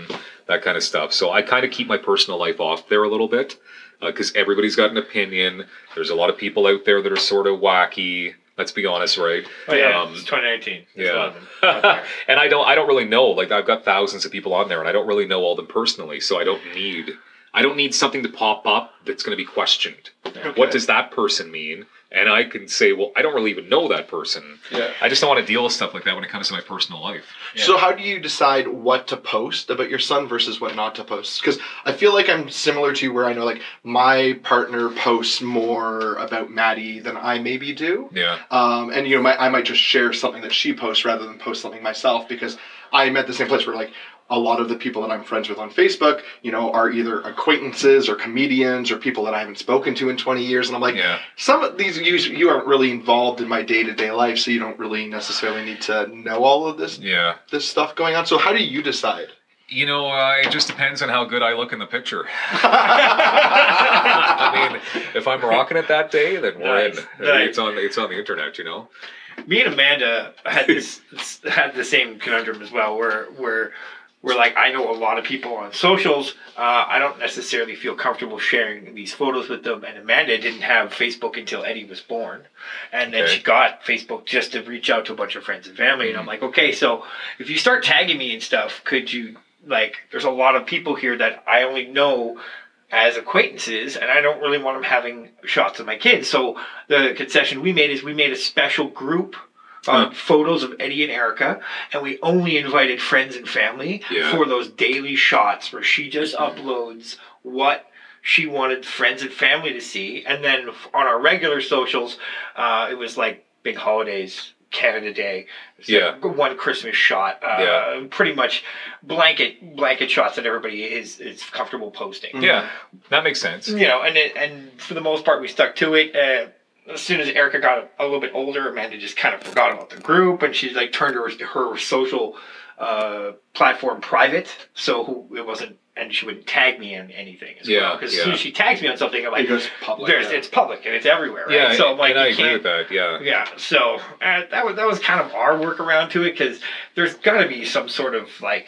that kind of stuff so i kind of keep my personal life off there a little bit because everybody's got an opinion there's a lot of people out there that are sort of wacky let's be honest right Oh yeah, Um, it's 2019. There's yeah. of them out there. and I don't I don't really know. Like I've got thousands of people on there and I don't really know all them personally, so I don't need I don't need something to pop up that's going to be questioned. What does that person mean? And I can say, well, I don't really even know that person. Yeah. I just don't want to deal with stuff like that when it comes to my personal life. So how do you decide what to post about your son versus what not to post? Because I feel like I'm similar to you, where I know like my partner posts more about Maddie than I maybe do. Yeah. Um, and you know, my, I might just share something that she posts rather than post something myself because I'm at the same place where like a lot of the people that I'm friends with on Facebook, you know, are either acquaintances or comedians or people that I haven't spoken to in 20 years, and I'm like, Yeah. some of these you you aren't really involved in my day to day life, so you don't really necessarily need to know all of this Yeah. this stuff going on. So how do you decide? You know, uh, it just depends on how good I look in the picture. I mean, if I'm rocking it that day, then we're Nice. in. Nice. It's on. It's on the internet, you know. Me and Amanda had this had the same conundrum as well, where where we're like, I know a lot of people on socials. Uh, I don't necessarily feel comfortable sharing these photos with them. And Amanda didn't have Facebook until Eddie was born, and then Okay. she got Facebook just to reach out to a bunch of friends and family. And I'm like, okay, so if you start tagging me and stuff, could you like? There's a lot of people here that I only know as acquaintances, and I don't really want them having shots of my kids. So the concession we made is we made a special group of Huh. photos of Eddie and Erica, and we only invited friends and family Yeah. for those daily shots where she just uploads what she wanted friends and family to see, and then on our regular socials, uh, it was like big holidays. Canada Day, Yeah. one Christmas shot, uh, Yeah. pretty much blanket blanket shots that everybody is is comfortable posting Yeah, that makes sense. you know, and it, and for the most part, we stuck to it. Uh, as soon as Erica got a, a little bit older, Amanda just kind of forgot about the group, and she like turned her her social uh, platform private, so who, it wasn't, and she wouldn't tag me in anything as Yeah, well. Because as soon as she tags me on something, I'm It like, goes public. there's yeah. it's public and it's everywhere, right? Yeah, so I'm like, and I agree can't- with that. Yeah. yeah, so uh, that was that was kind of our workaround to it because there's got to be some sort of like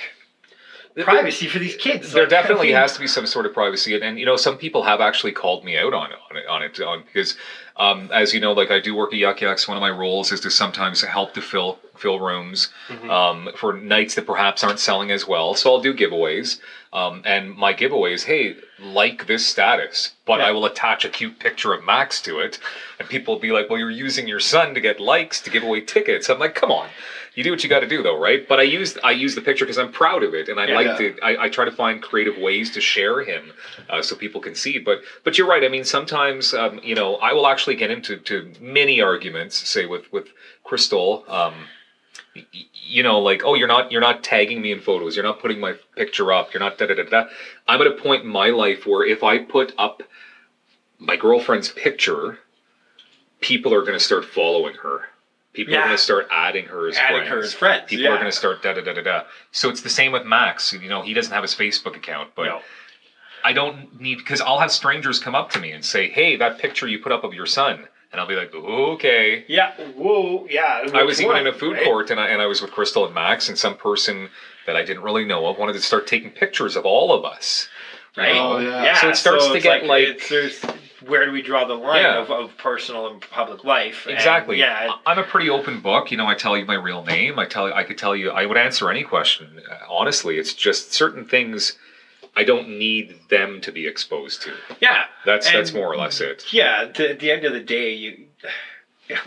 privacy for these kids. There Like, I definitely mean, has to be some sort of privacy, and, and you know, some people have actually called me out on it, on it, on it, on, because, um, as you know, like I do work at Yuk Yuk's. One of my roles is to sometimes help to fill fill rooms um, for nights that perhaps aren't selling as well. So I'll do giveaways, um, and my giveaway is, hey, like this status, but Yeah. I will attach a cute picture of Max to it, and people will be like, well, you're using your son to get likes to give away tickets. I'm like, come on. You do what you got to do, though, right? But I use I use the picture because I'm proud of it, and I Yeah. like to. I, I try to find creative ways to share him, uh, so people can see. But but you're right. I mean, sometimes um, you know I will actually get into to many arguments, say with with Crystal. Um, you know, like oh, you're not you're not tagging me in photos. You're not putting my picture up. You're not da da da da. I'm at a point in my life where if I put up my girlfriend's picture, people are going to start following her. People are Yeah. going to start adding her as adding friends. her as friends. People yeah. are going to start da da da da da. So it's the same with Max. You know, he doesn't have his Facebook account, but No. I don't need because I'll have strangers come up to me and say, "Hey, that picture you put up of your son," and I'll be like, "Okay." Yeah. Whoa. Yeah. I was even in a food right? court and I, and I was with Crystal and Max, and some person that I didn't really know of wanted to start taking pictures of all of us. Right. Oh, yeah. So it starts to get like- it's- where do we draw the line Yeah. of, of personal and public life? And, Exactly. yeah. I- I'm a pretty open book. You know, I tell you my real name. I tell I could tell you. I would answer any question. Uh, honestly, it's just certain things I don't need them to be exposed to. Yeah. That's that's more or less it. Yeah, at the end of the day, you, yeah,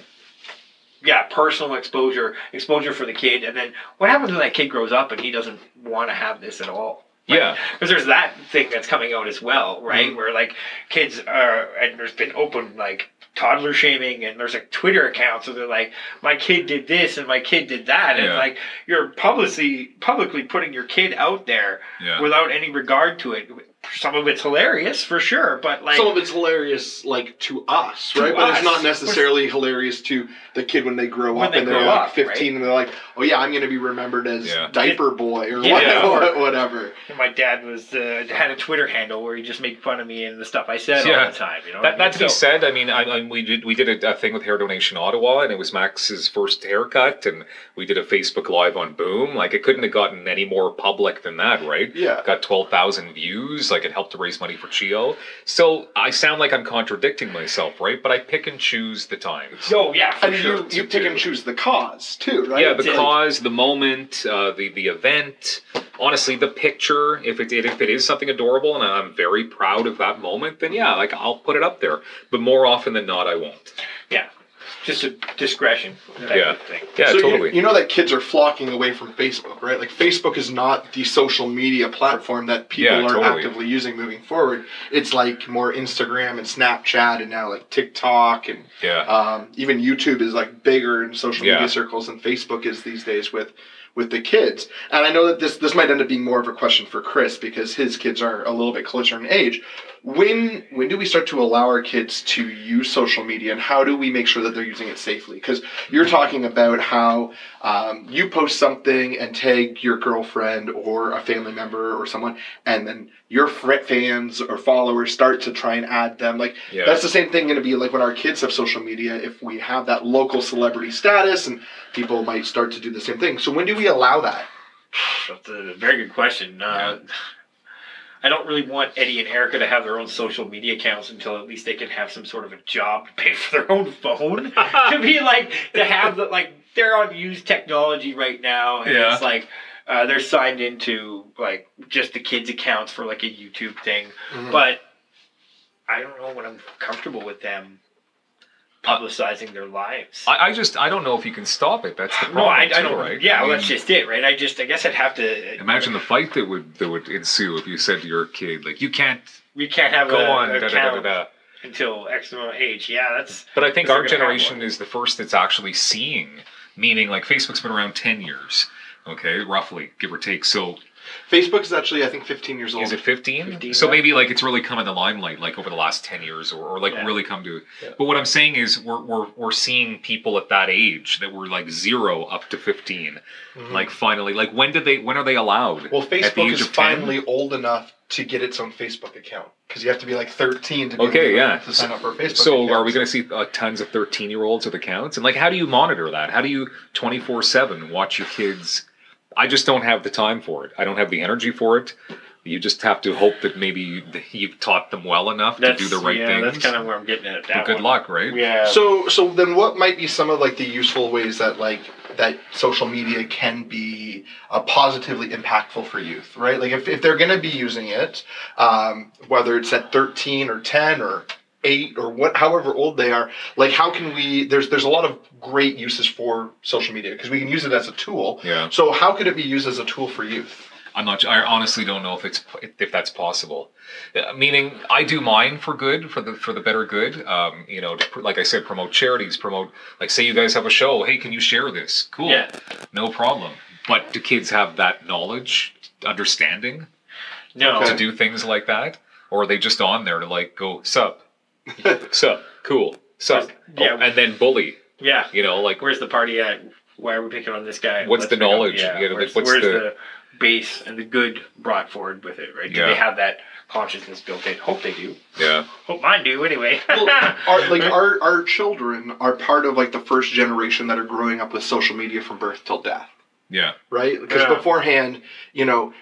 yeah, personal exposure, exposure for the kid, and then what happens when that kid grows up and he doesn't want to have this at all? Yeah. because there's that thing that's coming out as well, right? Mm-hmm. Where like kids are, and there's been open like toddler shaming, and there's like Twitter accounts, so they're like, my kid did this and my kid did that, and Yeah. like you're publicly publicly putting your kid out there Yeah. without any regard to it. Some of it's hilarious for sure, but like Some of it's hilarious, like to us, To right? But it's not necessarily hilarious to the kid when they grow When up they and they're grow like up, 15 right? and they're like, "Oh yeah, I'm going to be remembered as Yeah. diaper boy or Yeah. what- whatever." My dad was uh, had a Twitter handle where he just made fun of me and the stuff I said Yeah. all the time. You know, That, that to be said, I mean, I, I, we did we did a, a thing with Hair Donation Ottawa, and it was Max's first haircut, and we did a Facebook Live on Boom. Like, it couldn't have gotten any more public than that, right? Yeah. Got twelve thousand views. Like, it help to raise money for CHEO. So I sound like I'm contradicting myself, right? But I pick and choose the times. Oh yeah, for And sure. you, you pick do. and choose the cause too, right? Yeah, the Yeah. cause, the moment, uh, the the event. Honestly, the picture. If it if it is something adorable and I'm very proud of that moment, then yeah, like I'll put it up there. But more often than not, I won't. yeah, just a discretion type Yeah. of thing. Yeah, so you- totally. You, know that kids are flocking away from Facebook, right? Like Facebook is not the social media platform that people Yeah, are totally. actively using moving forward. It's like more Instagram and Snapchat and now like TikTok and yeah. um, even YouTube is like bigger in social Yeah. media circles than Facebook is these days with with the kids. And I know that this this might end up being more of a question for Chris because his kids are a little bit closer in age. When when do we start to allow our kids to use social media, and how do we make sure that they're using it safely? Because you're talking about how um, you post something and tag your girlfriend or a family member or someone, and then your fr- fans or followers start to try and add them. Like Yeah. that's the same thing going to be like when our kids have social media. If we have that local celebrity status, and people might start to do the same thing. So when do we allow that? That's a very good question. Uh, I don't really want Eddie and Erica to have their own social media accounts until at least they can have some sort of a job to pay for their own phone. to be like to have the like they're on used technology right now, and Yeah. it's like. Uh, they're signed into like just the kids' accounts for like a YouTube thing, Mhm. but I don't know when I'm comfortable with them publicizing their lives. I, I just I don't know if you can stop it. That's the problem. no, I, I don't. right? Yeah, I well, that's just it, right? I just, I guess I'd have to Imagine the fight that would that would ensue if you said to your kid like you can't we can't have go a, on a da, da, da, da, account da. until X amount of age. Yeah, that's But I think our they're gonna have generation is the first that's actually seeing, meaning like Facebook's been around ten years, okay, roughly give or take. So Facebook is actually, I think, 15 years old. is it 15? 15, so yeah. maybe like it's really come in the limelight like over the last 10 years or, or like Yeah. really come to Yeah. but what i'm saying is we're, we're, we're seeing people at that age that were like zero up to 15 Mhm. like finally like when did they when are they allowed well, Facebook is of 10? finally old enough to get its own Facebook account because you have to be like 13 to be Okay, able yeah. to sign up for a Facebook. so account. are we going to see uh, tons of 13 year olds with accounts and like how do you monitor that how do you 24 7 watch your kids I just don't have the time for it. I don't have the energy for it. You just have to hope that maybe you, you've taught them well enough That's to do the right yeah, things. That's kind of where I'm getting at. But That good one. luck, right? Yeah. So so then what might be some of like the useful ways that like that social media can be uh, positively impactful for youth, right? Like if, if they're going to be using it, um, whether it's at 13 or 10 or 8 or what however old they are, like how can we there's there's a lot of great uses for social media because we can use it as a tool. Yeah. So how could it be used as a tool for youth? I'm not. I honestly don't know if it's if that's possible. Uh, meaning, I do mine for good, for the for the better good. Um, you know, to, like I said, promote charities, promote like say you guys have a show. Hey, can you share this? Cool, Yeah. no problem. But do kids have that knowledge, understanding no. To do things like that, or are they just on there to like go sup, sup, cool, sup, oh, Yeah. oh, and then bully? Yeah. You know, like Where's the party at? Why are we picking on this guy? What's Let's the pick on- knowledge? Yeah. You know, where's what's where's the- the... base and the good brought forward with it, right? Do Yeah. they have that consciousness built in? Hope they do. yeah, Hope mine do anyway. well, our like our our children are part of like the first generation that are growing up with social media from birth till death. yeah, right? Because Yeah. beforehand, you know,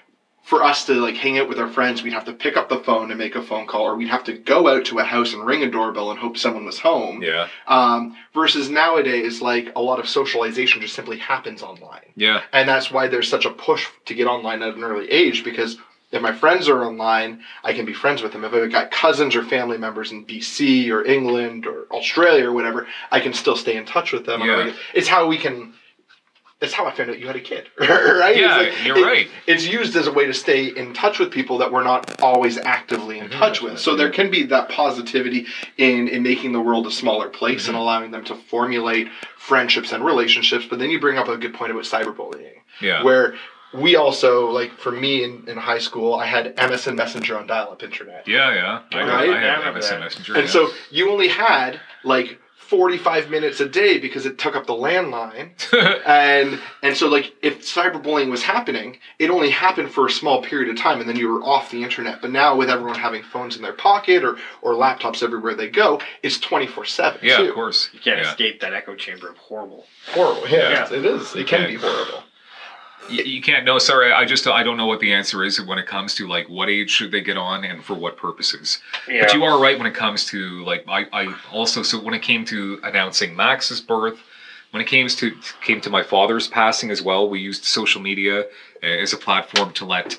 for us to like hang out with our friends, we'd have to pick up the phone and make a phone call, or we'd have to go out to a house and ring a doorbell and hope someone was home. yeah, Um, versus nowadays, like a lot of socialization just simply happens online, yeah, and that's why there's such a push to get online at an early age because. If my friends are online, I can be friends with them. If I've got cousins or family members in BC or England or Australia or whatever, I can still stay in touch with them. Yeah. It's how we can. That's how I found out you had a kid, right? Yeah, It's like- you're it- right. It's used as a way to stay in touch with people that we're not always actively in Mhm, touch with. So there can be that positivity in in making the world a smaller place and Mhm. allowing them to formulate friendships and relationships. But then you bring up a good point about cyberbullying, yeah. where we also like for me in, in high school, I had MSN Messenger on dial-up internet. Yeah, yeah. I, Right? I Yeah, I have remember MSN. Messenger. And yeah. so you only had like 45 minutes a day because it took up the landline and and so like if cyberbullying was happening it only happened for a small period of time and then you were off the internet but now with everyone having phones in their pocket or or laptops everywhere they go it's 24/7 yeah, too. of course. you can't yeah. escape that echo chamber of horrible. horrible yeah, Yeah. it is it can Yeah. be horrible You, you can't. know sorry. I just I don't know what the answer is when it comes to like what age should they get on and for what purposes. Yeah. But you are right when it comes to like I, I also so when it came to announcing Max's birth, when it came to came to my father's passing as well, we used social media as a platform to let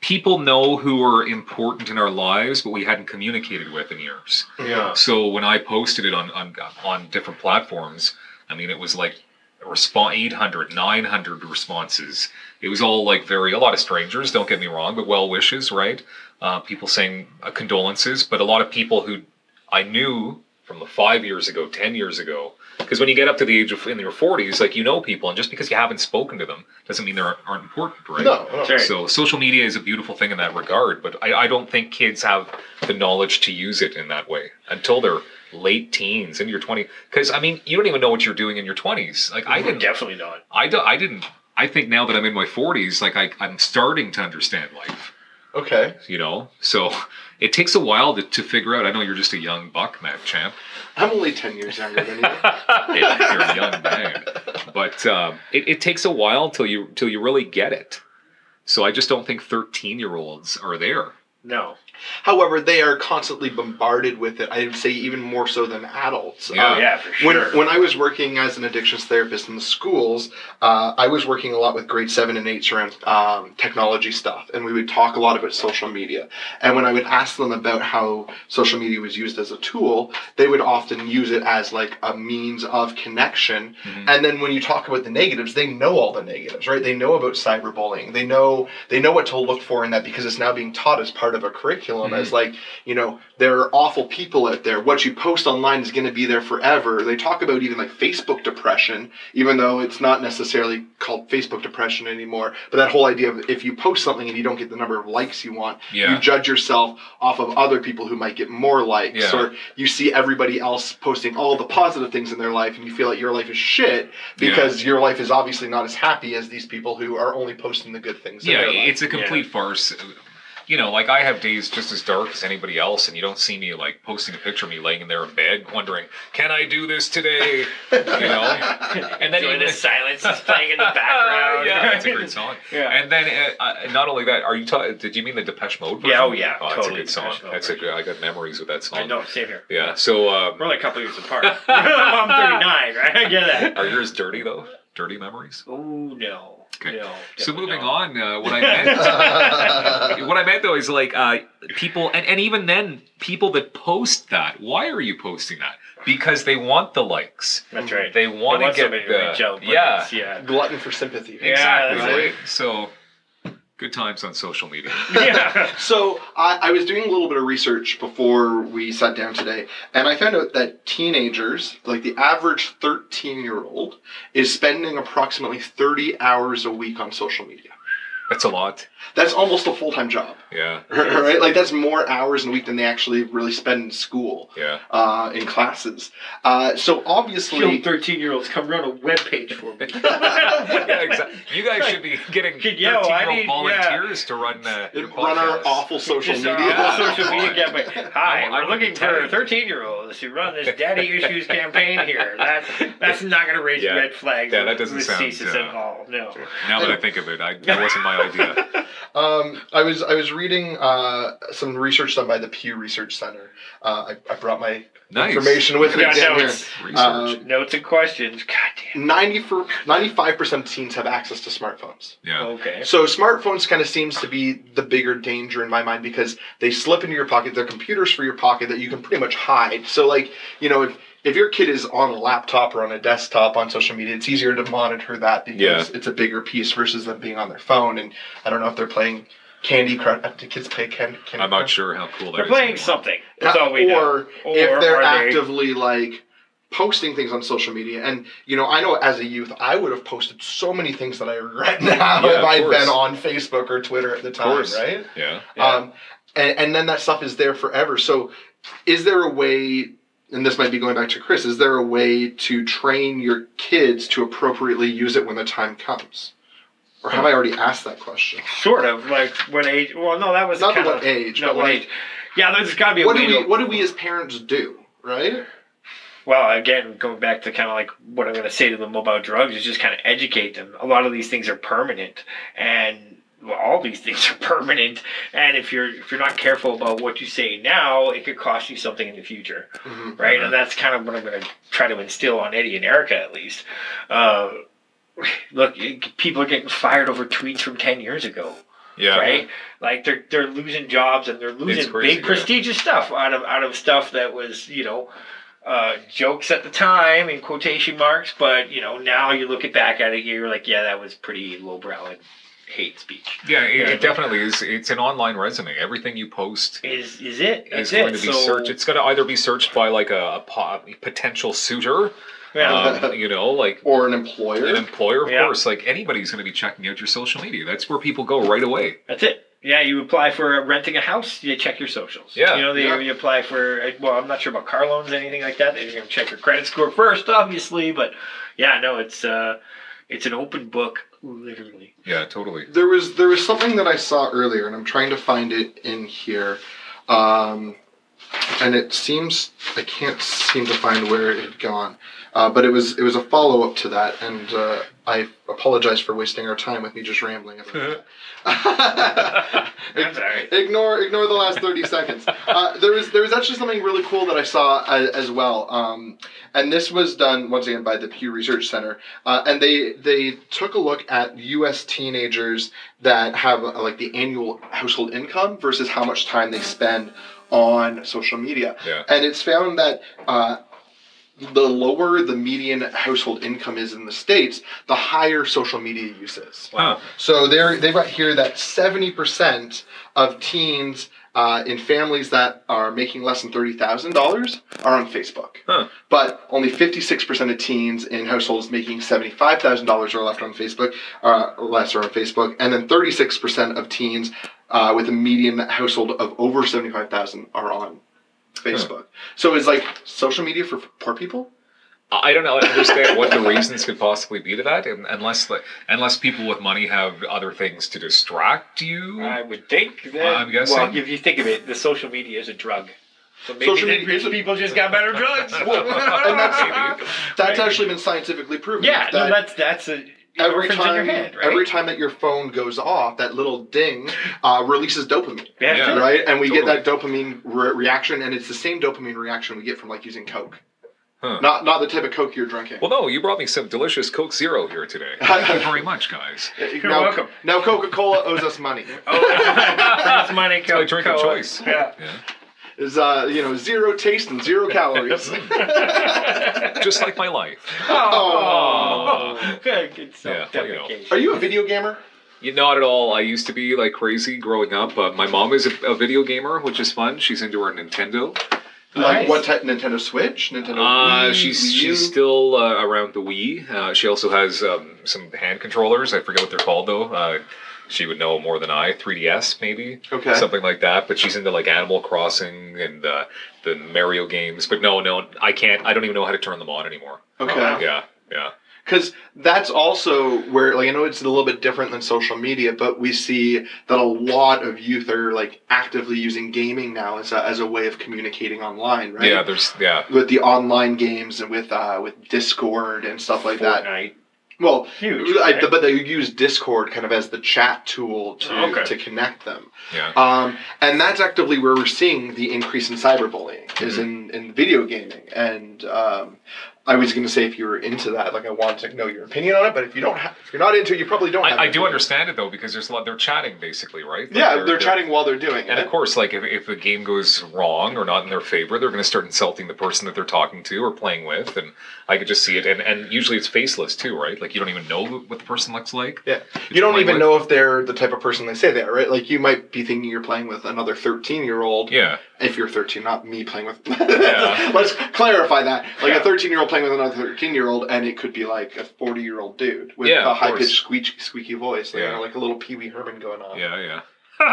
people know who were important in our lives, but we hadn't communicated with in years. yeah. So when I posted it on on on different platforms, I mean it was like response 800 900 responses. It was all like very a lot of strangers, don't get me wrong, but well wishes, right? Uh, people saying uh, condolences, but a lot of people who I knew from the 5 years ago, 10 years ago, because when you get up to the age of in your 40s, like you know people and just because you haven't spoken to them doesn't mean they aren't, aren't important, right? no, no. Sure. So social media is a beautiful thing in that regard, but I, I don't think kids have the knowledge to use it in that way until they're late teens into your 20s. Because I mean, you don't even know what you're doing in your 20s. Like I didn't. Definitely not. I, do, I didn't. I think now that I'm in my 40s, like I, I'm starting to understand life. okay You know, so it takes a while to, to figure out. I know you're just a young buck, Matt Champ. i'm only 10 years younger than you you're a young man, but um, it, it takes a while till you till you really get it. So I just don't think 13 year olds are there. No. However they are constantly bombarded with it i would say even more so than adults Yeah. Uh, yeah, for When, sure. when I was working as an addictions therapist in the schools, uh, I was working a lot with grade seven and eights around um, technology stuff, and we would talk a lot about social media. And when I would ask them about how social media was used as a tool, they would often use it as like a means of connection. Mhm. And then when you talk about the negatives, they know all the negatives, right? They know about cyberbullying. They know they know what to look for in that because it's now being taught as part of a curriculum. Mhm. As like you know, there are awful people out there. What you post online is going to be there forever. They talk about even like Facebook depression, even though it's not necessarily called Facebook depression anymore. But that whole idea of if you post something and you don't get the number of likes you want, Yeah. you judge yourself off of other people who might get more likes, Yeah. or you see everybody else posting all the positive things in their life and you feel like your life is shit because your life is obviously not as happy as these people who are only posting the good things. in Yeah, their life. it's a complete farce. You know, like I have days just as dark as anybody else, and you don't see me like posting a picture of me laying in there in bed, wondering, can I do this today? You know, and then Enjoy even the silence is playing in the background. yeah, that's a great song. Yeah. And then uh, uh, not only that, are you? Ta- did you mean the Depeche Mode? Version? Yeah, oh, yeah, that's totally a good song. Depeche Mode That's a good. I got memories with that song. I know, same here. Yeah. So, um, We're only a couple years apart. I'm 39, right? I get that. are yours dirty though? Dirty memories. Oh no. Okay. No. So moving no. on, uh, what I meant, what I meant though is like uh, people, and, and even then, people that post that. Why are you posting that? Because they want the likes. That's right. They want to want get somebody to the reach out, yeah, yeah. Glutton for sympathy. Yeah, exactly. right? So good times on social media. yeah. So I, I was doing a little bit of research before we sat down today, and I found out that teenagers, like the average 13 year old, is spending approximately 30 hours a week on social media. That's a lot. That's almost a full time job, Yeah, right? Like that's more hours in a week than they actually really spend in school, yeah. uh, in classes. Uh, so obviously, 13 year olds come run a web page for me. yeah, exactly. You guys should be getting Kid, yo, I thirteen-year-old need- volunteers to run uh, run our awful social Just, media. uh, social media campaign. Hi, I we're would looking be for 13 year olds to run this daddy issues campaign here. That's that's not going to raise Yeah. red flags. Yeah, that doesn't sound, uh, at all. No. Now that I think of it, I, that wasn't my idea. Um, I was I was reading uh, some research done by the Pew Research Center. Uh, I, I brought my Nice information with me Yeah, down no, here. it's research. Uh, notes and questions. God damn. 90 for 95% of teens have access to smartphones. yeah, Okay. So smartphones kind of seems to be the bigger danger in my mind because they slip into your pocket. They're computers for your pocket that you can pretty much hide. So like, you know, if if your kid is on a laptop or on a desktop on social media, it's easier to monitor that because Yeah. it's a bigger piece versus them being on their phone. And I don't know if they're playing Candy Crush. Do kids play Candy, Candy I'm not sure how cool that They're is playing anymore. something. That's all we or know. Or if they're are they- actively like posting things on social media and you know i know as a youth i would have posted so many things that i regret now Yeah, if i'd course. been on facebook or twitter at the time right Yeah, Yeah. um and, and then that stuff is there forever so is there a way and this might be going back to chris is there a way to train your kids to appropriately use it when the time comes or have i already asked that question Sort of like what age? Well, no, that was not the kind what of age no but what like age. Yeah, there's got to be a what way do we what do we as parents do right Well, again, going back to kind of like what I'm going to say to them about drugs is just kind of educate them. A lot of these things are permanent, and well, all these things are permanent. And if you're if you're not careful about what you say now, it could cost you something in the future, Mhm. right? Mhm. And that's kind of what I'm going to try to instill on Eddie and Erica at least. Uh, look, people are getting fired over tweets from ten years ago yeah. right? Like they're they're losing jobs and they're losing crazy, big yeah. prestigious stuff out of out of stuff that was you know uh, jokes at the time in quotation marks, but you know now you look it back at it, you're like, yeah, that was pretty lowbrow and hate speech. Yeah, it, it definitely is. It's an online resume. Everything you post Is is it? is That's going it. to be so, searched. It's going to either be searched by like a, a potential suitor, yeah. um, you know, like or an employer an employer, of Yeah. course. Like anybody's going to be checking out your social media. That's where people go right away. That's it. Yeah, you apply for renting a house, you check your socials. Yeah, You know, they, yeah. you apply for, well, I'm not sure about car loans, or anything like that. They're going to check your credit score first, obviously. But yeah, no, it's uh, it's an open book, literally. Yeah, totally. There was there was something that I saw earlier, and I'm trying to find it in here, um, and it seems I can't seem to find where it had gone. Uh, but it was it was a follow up to that, and uh, I apologize for wasting our time with me just rambling about that. Ignore ignore the last thirty seconds. Uh, there was there was actually something really cool that I saw as, as well, um, and this was done once again by the Pew Research Center, uh, and they they took a look at U.S. teenagers that have uh, like the annual household income versus how much time they spend on social media, Yeah. and it's found that. The lower the median household income is in the states, the higher social media use is. Wow. So they're, they've got here that 70% of teens uh, in families that are making less than $30,000 are on Facebook. Huh. But only 56% of teens in households making $75,000 are left on Facebook, uh, less are on Facebook. And then 36% of teens uh, with a median household of over 75,000 are on Facebook. So it's like social media for poor people, I don't know. I understand what the reasons could possibly be to that, un- unless the, unless people with money have other things to distract you. I would think that. I'm guessing. Well, if you think of it, the social media is a drug. So maybe Social the media is rich a- people just got better drugs. Well, and that's that's actually been scientifically proven. yeah, no, that that's that's a every time in your head, right? every time that your phone goes off, that little ding uh, releases dopamine. yeah, Yeah. Right, and we Totally. get that dopamine re- reaction, and it's the same dopamine reaction we get from like using Coke. Huh. Not not the type of Coke you're drinking. Well, no, you brought me some delicious Coke Zero here today. Thank you very much, guys. You're now, welcome. Now Coca Cola owes us money. Oh, that's money. It's my drink of choice. Yeah. Yeah. Is uh you know zero taste and zero calories. Just like my life. Oh, good, good Yeah, you know. self-deprecation. Are you a video gamer? You, not at all. I used to be like crazy growing up. Uh, my mom is a, a video gamer, which is fun. She's into her Nintendo. Like Nice. what type? Nintendo Switch? Nintendo. Uh, Wii, she's Wii U? she's still uh, around the Wii. Uh, she also has um, some hand controllers. I forget what they're called though. Uh, she would know more than I. 3DS maybe, okay. something like that. But she's into like Animal Crossing and uh, the Mario games. But no, no, I can't. I don't even know how to turn them on anymore. Okay. wow. Yeah, yeah. Because that's also where, like, I know it's a little bit different than social media, but we see that a lot of youth are like actively using gaming now as a, as a way of communicating online, right? Yeah, there's yeah. With the online games and with uh, with Discord and stuff like that. Well, Huge. I, right? but they use Discord kind of as the chat tool to Oh, okay. to connect them. Yeah. Um, and that's actively where we're seeing the increase in cyberbullying is in, in video gaming. And um, I was going to say if you were into that, like I want to know your opinion on it. But if you don't, have, if you're not into it, you probably don't. have I, I do understand it though because there's a lot. They're chatting basically, right? Like, Yeah, they're, chatting while they're doing And it. And of course, like if, if a game goes wrong or not in their favor, they're going to start insulting the person that they're talking to or playing with, and I could just see it. And and usually it's faceless too, right? Like you don't even know what the person looks like. Yeah, you don't even playing know if they're the type of person they say they are, right? Like you might be thinking you're playing with another 13 year old. Yeah, If you're 13, not me playing with. Yeah. Let's clarify that. Like Yeah. a 13 year old playing with another 13 year old, and it could be like a 40 year old dude with Yeah, a high pitched squeak, squeaky voice, like, Yeah. you know, like a little Pee Wee Herman going on. yeah, yeah. He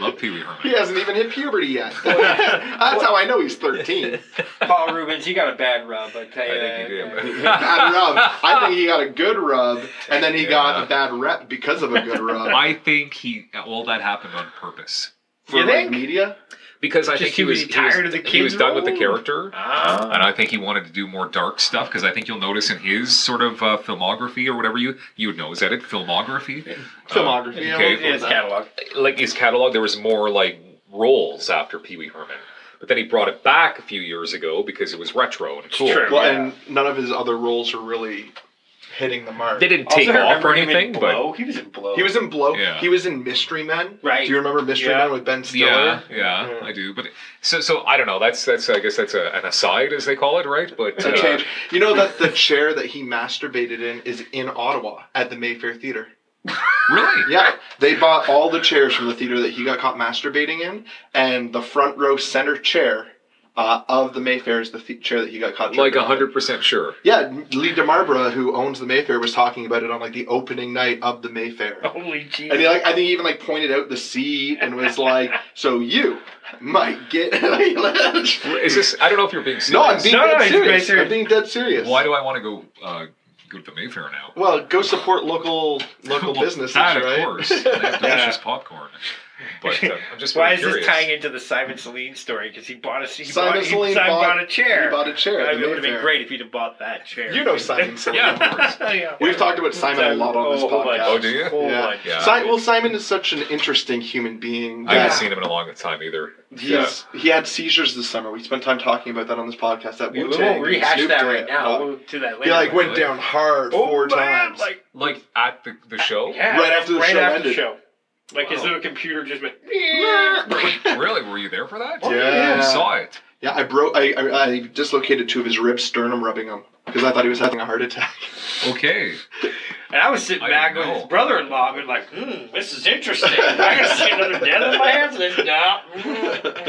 Love Pee Wee Herman. He hasn't even hit puberty yet. That's how I know he's 13. Paul Reubens, he got a bad rub. I tell you. I think he did. Bad rub. I think he got a good rub, and then he got a bad rep because of a good rub. I think he all that happened on purpose For You like think? media. Because I Just think he he was was tired of the he was done with the character. Ah. And I think he wanted to do more dark stuff because I think you'll notice in his sort of uh, filmography or whatever you you would know is that it filmography Filmography. yeah, okay. we'll go with His catalog. like his catalog, there was more like roles after Pee Wee Herman. But then he brought it back a few years ago because it was retro and cool. true. Well, Yeah. and none of his other roles were really hitting the mark. They didn't Also, take off remember or him in anything, but Blow? he was in Blow. He was in Blow. Yeah. He was in Mystery Men. Right. Do you remember Mystery Yeah. Men with Ben Stiller? yeah, yeah, Yeah. I do. But so so I don't know. That's that's I guess that's a, an aside as they call it, right? But uh, change. You know that the chair that he masturbated in is in Ottawa at the Mayfair Theatre. really, Yeah, they bought all the chairs from the theater that he got caught masturbating in, and the front row center chair uh, of the Mayfair is the th- chair that he got caught. like jerking hundred percent sure. Yeah, Lee Demarbre, who owns the Mayfair, was talking about it on like the opening night of the Mayfair. Holy Jesus. And he like, I think he even like pointed out the seat and was like, "So you might get." Is this? I don't know if you're being serious. no, I'm being No, no, dead he's being serious. serious. I'm being dead serious. Why do I want to go uh, go to the Mayfair now? Well, go support local local Well, businesses, that, right? of course. They have delicious popcorn. But uh, I'm just Why is curious. this tying into the Simon Celine story? Because he bought a he Simon bought, he, Celine Simon bought- bought a chair. He bought a chair. At it would have been great if he'd have bought that chair. You know Simon Celine. Yeah, yeah. We've talked about Simon a lot on this Oh, whole bunch. podcast. Oh, do you? Whole Yeah. Yeah. Si- well, Simon is such an interesting human being. I haven't seen him in a long time either. He's, He had seizures this summer. We spent time talking about that on this podcast. That We Wu won't Tang. rehash that right now. Uh, We'll move to that later. he like went Really? down hard oh, four man, times. Like Like at the, the show? yeah, Right after the right show after ended. The show. Like his Wow. little computer just went. Really? Were you there for that? Yeah. You saw it. Yeah, I broke. I, I, I dislocated two of his ribs, sternum rubbing him because I thought he was having a heart attack. Okay. And I was sitting I back didn't with know. his brother-in-law, and like, hmm, this is interesting. I gotta see another death in my hands. This no. mm,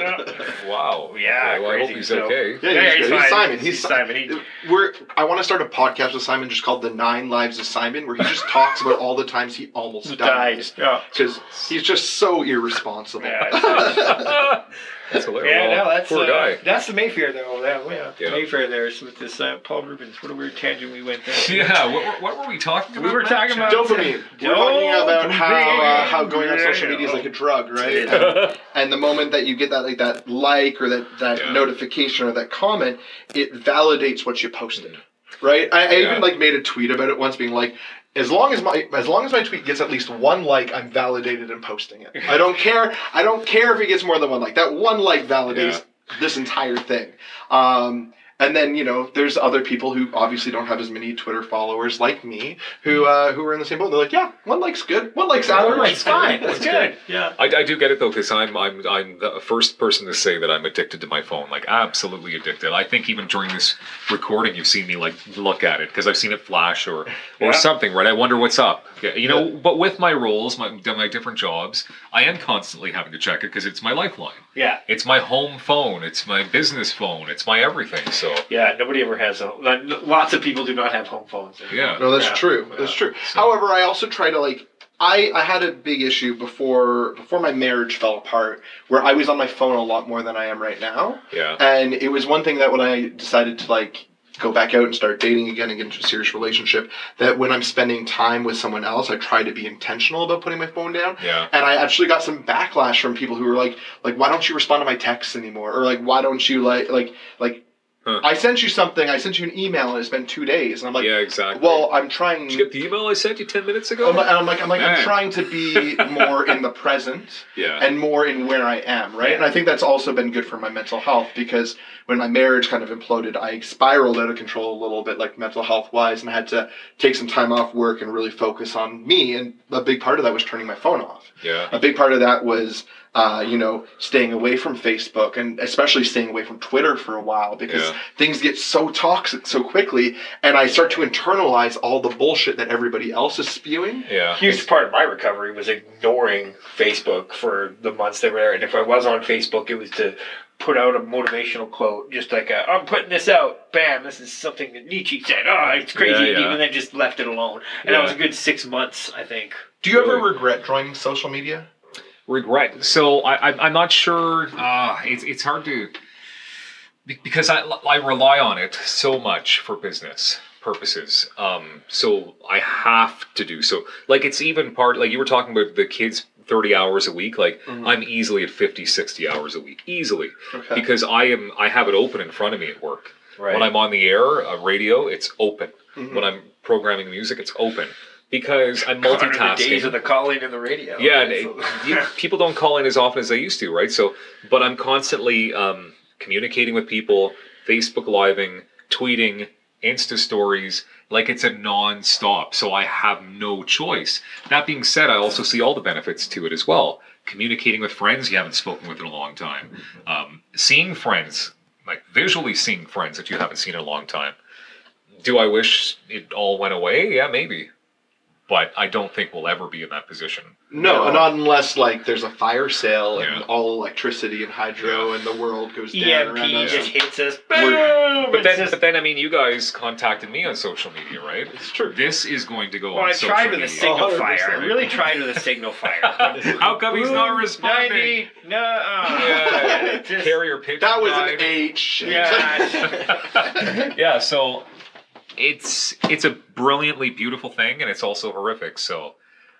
no. Wow. Yeah, Okay, well, I hope he's so- okay. Yeah, Yeah, he's, he's good. fine. Simon. He's He's, Simon. He- We're. I want to start a podcast with Simon just called "The Nine Lives of Simon," where he just talks about all the times he almost Died. died Yeah. because he's just so irresponsible. Yeah, That's hilarious. Yeah, Well, no, that's poor uh, guy. That's the Mayfair though. That, yeah, Yeah. Mayfair there is with this uh, Paul Reubens. What a weird tangent we went there. Yeah, what, were- what were we talking about? We were talking about- Dopamine. We're talking about how uh, how going on social media is like a drug, right? And, and the moment that you get that like that like or that that Yeah. notification or that comment, it validates what you posted, right? I, I Yeah. even like made a tweet about it once, being like. As long as my as long as my tweet gets at least one like, I'm validated in posting it. I don't care. I don't care if it gets more than one like. That one like validates this entire thing. Um, and then you know, there's other people who obviously don't have as many Twitter followers like me, who uh, who are in the same boat. They're like, yeah, one like's good. One like's average. One like's fine. That's good. Yeah. I, I do get it though, because I'm I'm I'm the first person to say that I'm addicted to my phone, like absolutely addicted. I think even during this recording, you've seen me like look at it because I've seen it flash or or Yeah. something, right? I wonder what's up. Yeah, you know, but with my roles, my my different jobs, I am constantly having to check it because it's my lifeline. Yeah. It's my home phone. It's my business phone. It's my everything. So Yeah. Nobody ever has a. Lots of people do not have home phones. yeah, No, that's Yeah. true. Yeah. That's true. So- However, I also try to like I I had a big issue before before my marriage fell apart where I was on my phone a lot more than I am right now. yeah, And it was one thing that when I decided to like go back out and start dating again and get into a serious relationship, that when I'm spending time with someone else, I try to be intentional about putting my phone down. yeah. And I actually got some backlash from people who were like, like, why don't you respond to my texts anymore? Or like, why don't you like, like, like, Huh. I sent you something. I sent you an email, and it's been two days. And I'm like, yeah, exactly. well, I'm trying. did you get the email I sent you ten minutes ago? I'm like, I'm like, I'm, like, I'm trying to be more in the present yeah, and more in where I am, right? And I think that's also been good for my mental health because when my marriage kind of imploded, I spiraled out of control a little bit, like mental health wise, and I had to take some time off work and really focus on me. And a big part of that was turning my phone off. yeah. A big part of that was, uh, you know, staying away from Facebook and especially staying away from Twitter for a while because Yeah. things get so toxic so quickly, and I start to internalize all the bullshit that everybody else is spewing. Yeah. huge part of my recovery was ignoring Facebook for the months they were there. And if I was on Facebook, it was to put out a motivational quote, just like i am putting this out. Bam! This is something that Nietzsche said. Oh, it's crazy, Yeah, yeah. and then just left it alone. And that was a good six months, I think. Do you ever regret joining social media? Regret. So I, I I'm not sure. Uh, it's it's hard to because I I rely on it so much for business purposes. Um, so I have to do so. Like it's even part like you were talking about the kids. 30 hours a week like Mhm. i'm easily at 50 60 hours a week easily Okay. because i am i have it open in front of me at work Right. when i'm on the air uh, radio it's open Mhm. when i'm programming music it's open because i'm multitasking The days of the calling and the radio. yeah, and So- you, people don't call in as often as they used to, right? So, but I'm constantly um, communicating with people, Facebook living, tweeting, Insta stories, like it's a non-stop. So I have no choice. That being said, I also see all the benefits to it as well. Communicating with friends you haven't spoken with in a long time, um, seeing friends, like visually seeing friends that you haven't seen in a long time. Do I wish it all went away? Yeah, maybe. But I don't think we'll ever be in that position. No, not unless like there's a fire sale and Yeah. all electricity and hydro and the world goes down EMP around us. Just hits us. Boom! But then, just- but then, I mean, you guys contacted me on social media, right? It's true. This is going to go well, on I social tried with media. a signal 100%. fire. I really tried with a signal fire. How come he's not responding? 90, no. uh, Yeah, just- carrier pigeon. That was died. an H. Yeah. yeah, so it's it's a brilliantly beautiful thing, and it's also horrific. So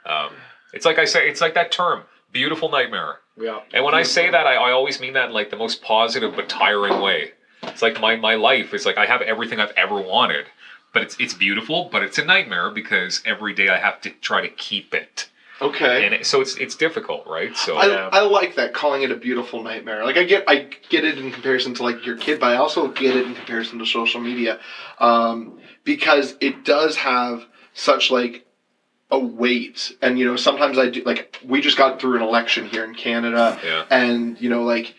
um, it's like I say, it's like that term, beautiful nightmare. yeah. And when I say that, I, I always mean that in like the most positive but tiring way. It's like my, my life is like I have everything I've ever wanted, but it's it's beautiful, but it's a nightmare because every day I have to try to keep it, okay. and it, so it's it's difficult, right? So I, Yeah. I like that calling it a beautiful nightmare. Like I get I get it in comparison to like your kid, but I also get it in comparison to social media, um, because it does have such like a weight. And you know, sometimes I do like we just got through an election here in Canada, yeah, and you know, like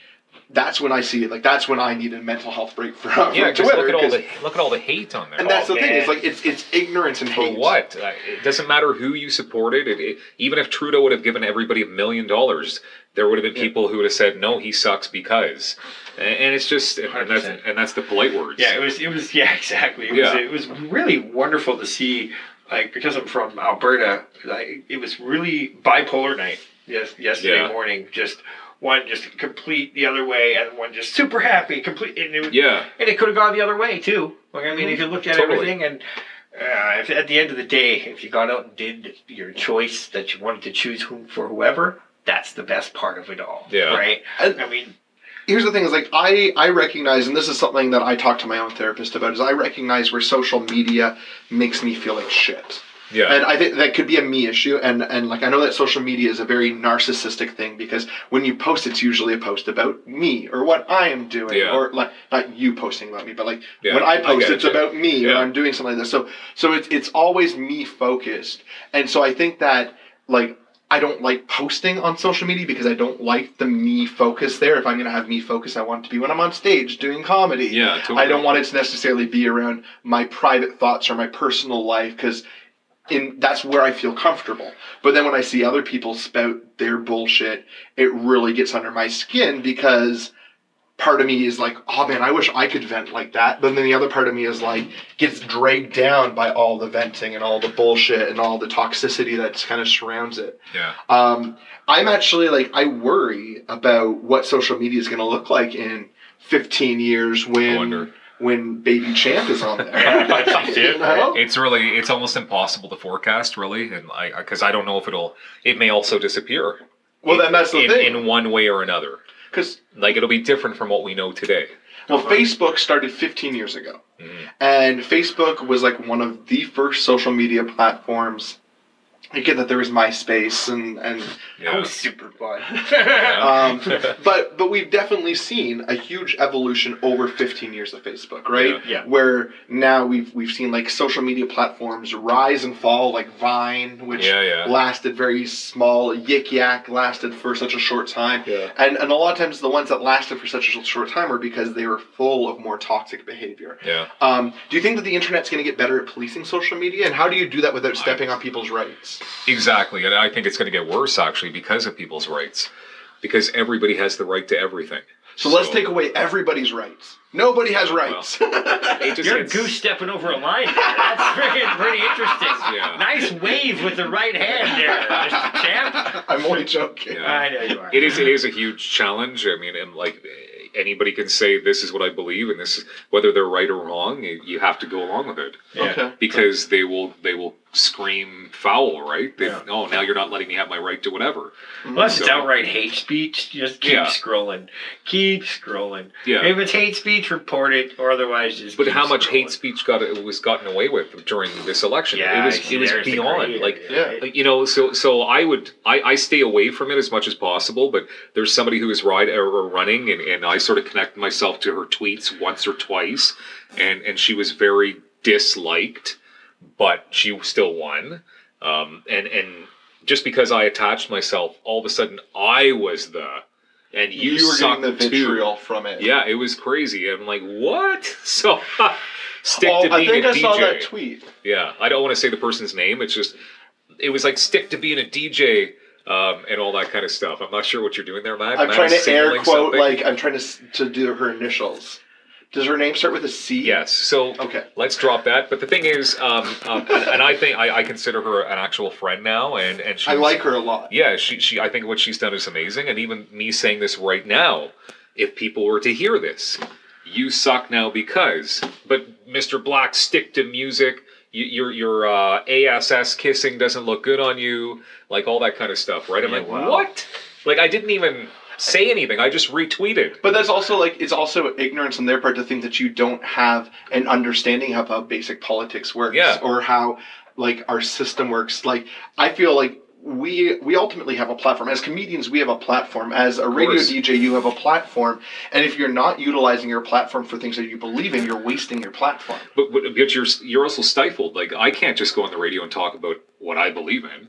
that's when I see it. Like that's when I need a mental health break from, from yeah. Just Twitter. look at all 'cause- the look at all the hate on there. and that's Oh, the thing. It's like it's it's ignorance and For hate. what? Uh, It doesn't matter who you supported. It, it, even if Trudeau would have given everybody a million dollars, there would have been Yeah. people who would have said, "No, he sucks because," and, and it's just, and that's and that's the polite words. Yeah, it was. It was. Yeah, exactly. It Yeah. was. It was really wonderful to see. Like because I'm from Alberta, like, it was really bipolar night. Yes, yesterday Yeah. morning. Just one just complete the other way, and one just super happy, complete. And it, Yeah. and it could have gone the other way too. Like I mean, if you looked at Totally. everything, and uh, if at the end of the day, if you got out and did your choice that you wanted to choose whom for whoever, that's the best part of it all. Yeah. Right. And- I mean, here's the thing is like i i recognize and this is something that i talk to my own therapist about is i recognize where social media makes me feel like shit Yeah. and i think that could be a me issue and and like i know that social media is a very narcissistic thing because when you post it's usually a post about me or what i am doing Yeah. or like not you posting about me but like Yeah, when i I post get it's about me or i'm doing something like this so so it's it's always me focused and so i think that like I don't like posting on social media because I don't like the me focus there. If I'm going to have me focus, I want it to be when I'm on stage doing comedy. yeah. Totally. I don't want it to necessarily be around my private thoughts or my personal life because in that's where I feel comfortable. But then when I see other people spout their bullshit, it really gets under my skin because part of me is like, oh man, I wish I could vent like that. But then the other part of me is like gets dragged down by all the venting and all the bullshit and all the toxicity that kind of surrounds it. Yeah. Um, I'm actually like I worry about what social media is going to look like in 15 years I when wonder. When Baby Champ is on there. Yeah, You know? It's really, it's almost impossible to forecast, really, and I because I don't know if it'll. It may also disappear. Well, then that's the in, thing. in one way or another. Because Like it'll be different from what we know today. well, Facebook started 15 years ago, Mhm. and Facebook was like one of the first social media platforms. I get that there was MySpace and and that Yeah. was super fun. um, but but we've definitely seen a huge evolution over 15 years of Facebook, right? Yeah. Yeah. Where now we've we've seen like social media platforms rise and fall, like Vine, which yeah. lasted very small. Yik Yak lasted for such a short time, Yeah. and and a lot of times the ones that lasted for such a short time are because they were full of more toxic behavior. Yeah. Um, do you think that the internet's going to get better at policing social media, and how do you do that without stepping on people's rights? Exactly, and I think it's going to get worse actually because of people's rights, because everybody has the right to everything. So, let's take away everybody's rights. Nobody has rights. It just You're it's- goose stepping over a line. There. That's freaking pretty interesting. Yeah. Nice wave with the right hand there, Mr. Champ. I'm only joking. Yeah. I know you are. It is. It is a huge challenge. I mean, and like anybody can say this is what I believe, and this is whether they're right or wrong. You you have to go along with it Yeah. Okay. because they will. They will scream foul, right? They, Yeah. Oh, now you're not letting me have my right to whatever. Unless it's outright hate speech, just keep Yeah. scrolling. Keep scrolling. Yeah. If it's hate speech, report it, or otherwise just But keep how much hate speech got it was gotten away with during this election? Yeah, it was it was beyond gray like Yeah. you know so so i would I, I stay away from it as much as possible but there's somebody who is ride or, or running and, and i sort of connect myself to her tweets once or twice and and she was very disliked but she still won um and and just because i attached myself all of a sudden i was the and you, You, were getting the too. vitriol from it. yeah it was crazy i'm like what so stick Oh, to being I think a I dj saw that tweet. yeah, I don't want to say the person's name. It's just, it was like stick to being a DJ um, and all that kind of stuff. I'm not sure what you're doing there, Matt. I'm trying to air quote something. like I'm trying to to do her initials. Does her name start with a C? Yes. So Okay. let's drop that. But the thing is, um, um, and, and I think I, I consider her an actual friend now, and and she's, I like her a lot. Yeah, she she. I think what she's done is amazing, and even me saying this right now, if people were to hear this, you suck now because. But Mr. Black, stick to music. You, your your uh, ASS kissing doesn't look good on you, like all that kind of stuff, right? I'm Yeah, like, wow. what? Like I didn't even say anything. I just retweeted. But that's also like it's also ignorance on their part to think that you don't have an understanding of how basic politics works Yeah. or how like our system works. Like I feel like we we ultimately have a platform as comedians we have a platform as a radio dj you have a platform and if you're not utilizing your platform for things that you believe in you're wasting your platform But, but but you're you're also stifled. Like I can't just go on the radio and talk about what I believe in.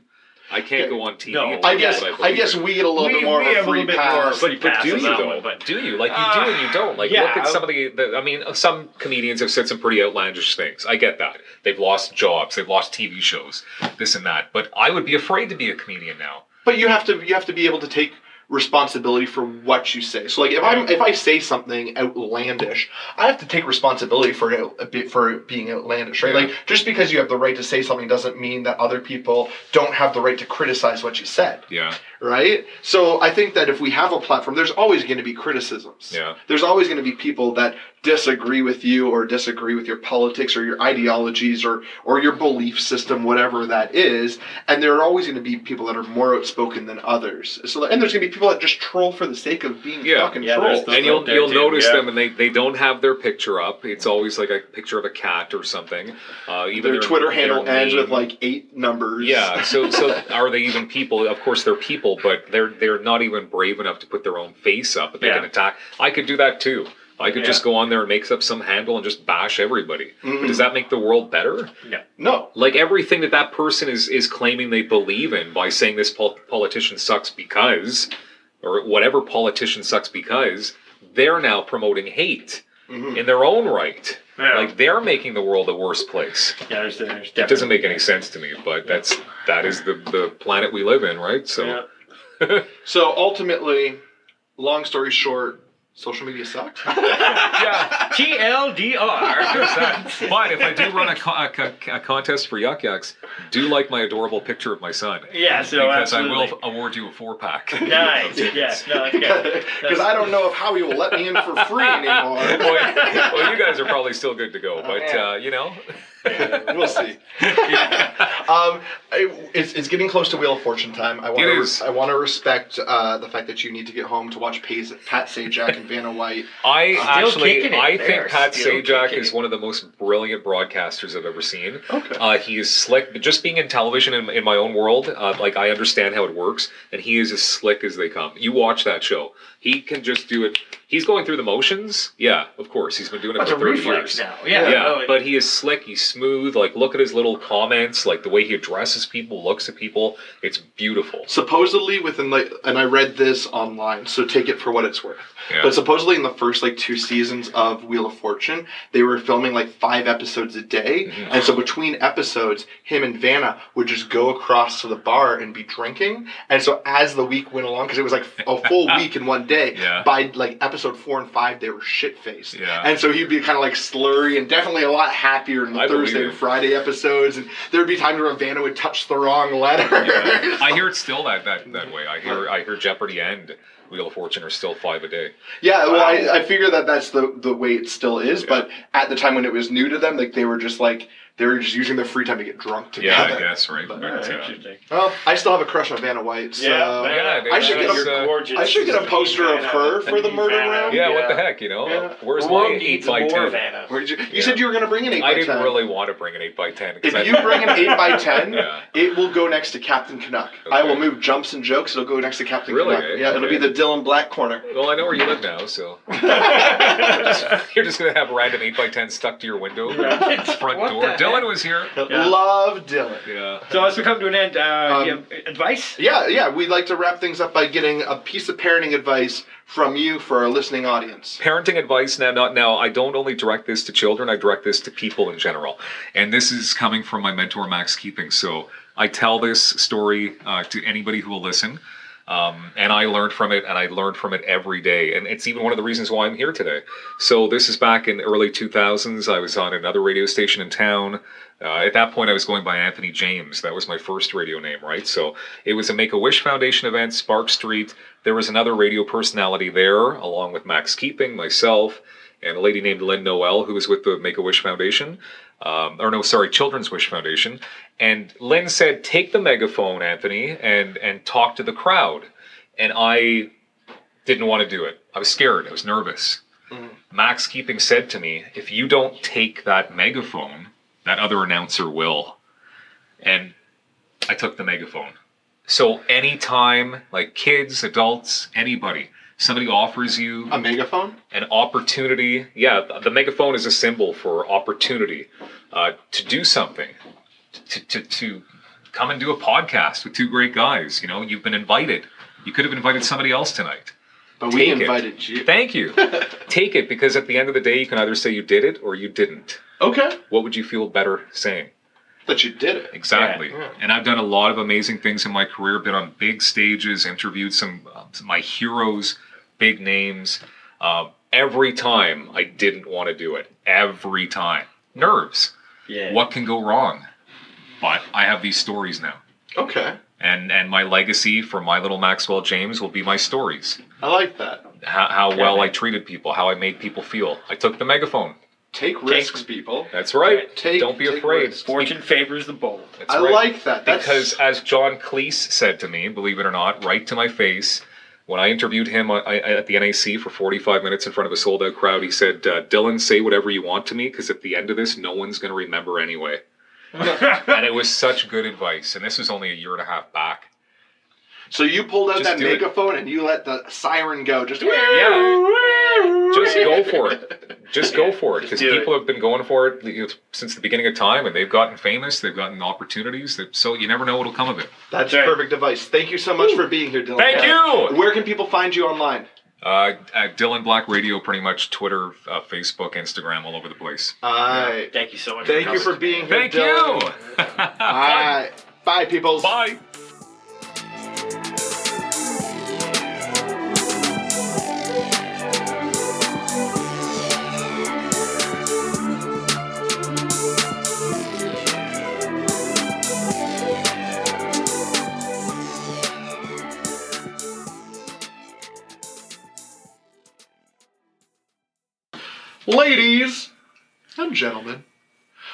I can't go on TV. no, and talk i about guess what I, believe guess in. we get a little We- bit more we of a have free little bit pass more But, but pass do on you that though? one, but- do you like you Uh, do and you don't? Like yeah. look at some of the, the. I mean, some comedians have said some pretty outlandish things. I get that they've lost jobs, they've lost TV shows, this and that. But I would be afraid to be a comedian now. But you have to you have to be able to take responsibility for what you say. So like if I'm if I say something outlandish, I have to take responsibility for it a bit for it being outlandish, right? Like just because you have the right to say something doesn't mean that other people don't have the right to criticize what you said, Yeah. right? So I think that if we have a platform, there's always going to be criticisms. Yeah. There's always going to be people that disagree with you or disagree with your politics or your ideologies or or your belief system, whatever that is. And there are always going to be people that are more outspoken than others. So and there's going to be people that just troll for the sake of being Yeah. fucking Yeah, there's trolls. and you'll you'll too, notice yeah. them, and they, they don't have their picture up. It's always like a picture of a cat or something. Uh, even Their Twitter handle their ends with like eight numbers. Yeah. So so are they even people? Of course they're people, but they're they're not even brave enough to put their own face up. But they Yeah. can attack. I could do that too. I could just go on there and make up some handle and just bash everybody. Mhm. But does that make the world better? No. Like everything that that person is is claiming they believe in by saying this pol- politician sucks because, or whatever politician sucks because, they're now promoting hate Mhm. in their own right. Yeah. Like they're making the world a worse place. yeah, there's, there's It doesn't make any sense to me, but that's that is the the planet we live in, right? So Yeah. So ultimately, long story short, social media sucks. yeah. TLDR. But if I do run a, co- a, co- a contest for Yuk Yuk's, do like my adorable picture of my son. Yeah, so because absolutely. I will award you a four pack. Nice. Yeah. No, that's good. Because I don't know if Howie will let me in for free anymore. well, well, you guys are probably still good to go, but uh, you know, we'll see. um, I- it's, it's getting close to Wheel of Fortune time. I want to is. I want to respect uh, the fact that you need to get home to watch Pays, Pat Sajak and Vanna White. I Still actually kicking it I there, think Pat still Sajak is one of the most brilliant broadcasters I've ever seen. Okay. Uh, he is slick. Just being in television in, in my own world, uh, like I understand how it works, and he is as slick as they come. You watch that show; he can just do it. He's going through the motions. Yeah, of course, he's been doing it That's for a thirty years. now. Yeah. Yeah, no, it- but he is slick. He's smooth. Like, look at his little comments. Like the way he addresses people, looks at people. It's beautiful. Supposedly within like, and I read this online, so take it for what it's worth. Yeah. But supposedly in the first like two seasons of Wheel of Fortune, they were filming like five episodes a day, Mhm. and so between episodes, him and Vanna would just go across to the bar and be drinking. And so as the week went along, because it was like a full week in one day, Yeah. by like episode four and five, they were shit faced. Yeah. And so he'd be kind of like slurry and definitely a lot happier in the I Thursday and Friday episodes. And there'd be times where Vanna would touch the wrong letter. Yeah. I hear it's still that, that that way. I hear I hear Jeopardy and Wheel of Fortune are still five a day. Yeah, well, I, I figure that that's the the way it still is. Yeah. But at the time when it was new to them, like they were just like they were just using their free time to get drunk Yeah, together. I guess right. But, But, uh, interesting. Well, I still have a crush on Vanna White. So Yeah, yeah, man, I should get a- uh, gorgeous. I should get a poster of her for the murder Vanna. round. yeah, what the heck, you know? Yeah. Where's The my world eight needs by more ten? Vanna. Where did you, you Yeah. said you were going to bring an eight I didn't ten. really want to bring an eight by ten. If I, you bring an eight by ten, Yeah. it will go next to Captain Canuck. I will move jumps and jokes. It'll go next to Captain Really, Canuck. Yeah, it'll be the Dylan Black corner. well, I know where you live now, so you're just gonna have random eight by ten stuck to your window, front door. The Dylan was here. Yeah. Love Dylan. Yeah. So as we come to an end, uh, Um, you have advice? Yeah, yeah. We'd like to wrap things up by getting a piece of parenting advice from you for our listening audience. parenting advice now not now i don't only direct this to children i direct this to people in general and this is coming from my mentor max keeping so i tell this story uh, to anybody who will listen um, and i learned from it and i learned from it every day and it's even one of the reasons why i'm here today so this is back in early 2000s i was on another radio station in town uh, at that point, I was going by Anthony James. That was my first radio name, right? So it was a Make a Wish Foundation event, Sparks Street. There was another radio personality there, along with Max Keeping, myself, and a lady named Lynn Noel, who was with the Make a Wish Foundation. Um, or no, sorry, Children's Wish Foundation. And Lynn said, "Take the megaphone, Anthony, and and talk to the crowd." And I didn't want to do it. I was scared. I was nervous. Mhm. Max Keeping said to me, "If you don't take that megaphone, that other announcer will." And I took the megaphone. So anytime, like kids, adults, anybody, somebody offers you A megaphone? an opportunity. Yeah, th- the megaphone is a symbol for opportunity uh, to do something, to, to, to come and do a podcast with two great guys. You know, you've been invited. You could have invited somebody else tonight. But we Take it. invited you. Thank you. Take it because at the end of the day, you can either say you did it or you didn't. Okay. What would you feel better saying? That you did it. Exactly. Yeah. And I've done a lot of amazing things in my career, been on big stages, interviewed some, uh, some of my heroes, big names. Uh, every time I didn't want to do it. Every time. Nerves. Yeah. What can go wrong? But I have these stories now. Okay. And, and my legacy for my little Maxwell James will be my stories. I like that. How, how well I treated people, how I made people feel. I took the megaphone. Take risks, people. That's right. Take- Don't be take afraid. risks. Fortune favors the bold. That's I right. like that. That's, because as John Cleese said to me, believe it or not, right to my face, when I interviewed him at the NAC for 45 minutes in front of a sold out crowd, he said, uh, Dylan, say whatever you want to me because at the end of this, no one's going to remember anyway. and it was such good advice. And this was only a year and a half back. So you pulled out Just that do it. megaphone and you let the siren go. Just Yeah. Just go for it. Just go for it because do it. people have been going for it you know, since the beginning of time and they've gotten famous, they've gotten opportunities. That, so you never know what'll come of it. That's right. perfect advice. Thank you so much for being here, Dylan. Thank you. Where can people find you online? Uh, at Dylan Black Radio, pretty much Twitter, uh, Facebook, Instagram, all over the place. All right. Thank you so much. Thank for you coming. for being here, Thank you. Dylan. All right. Bye, people. Bye. Ladies and gentlemen,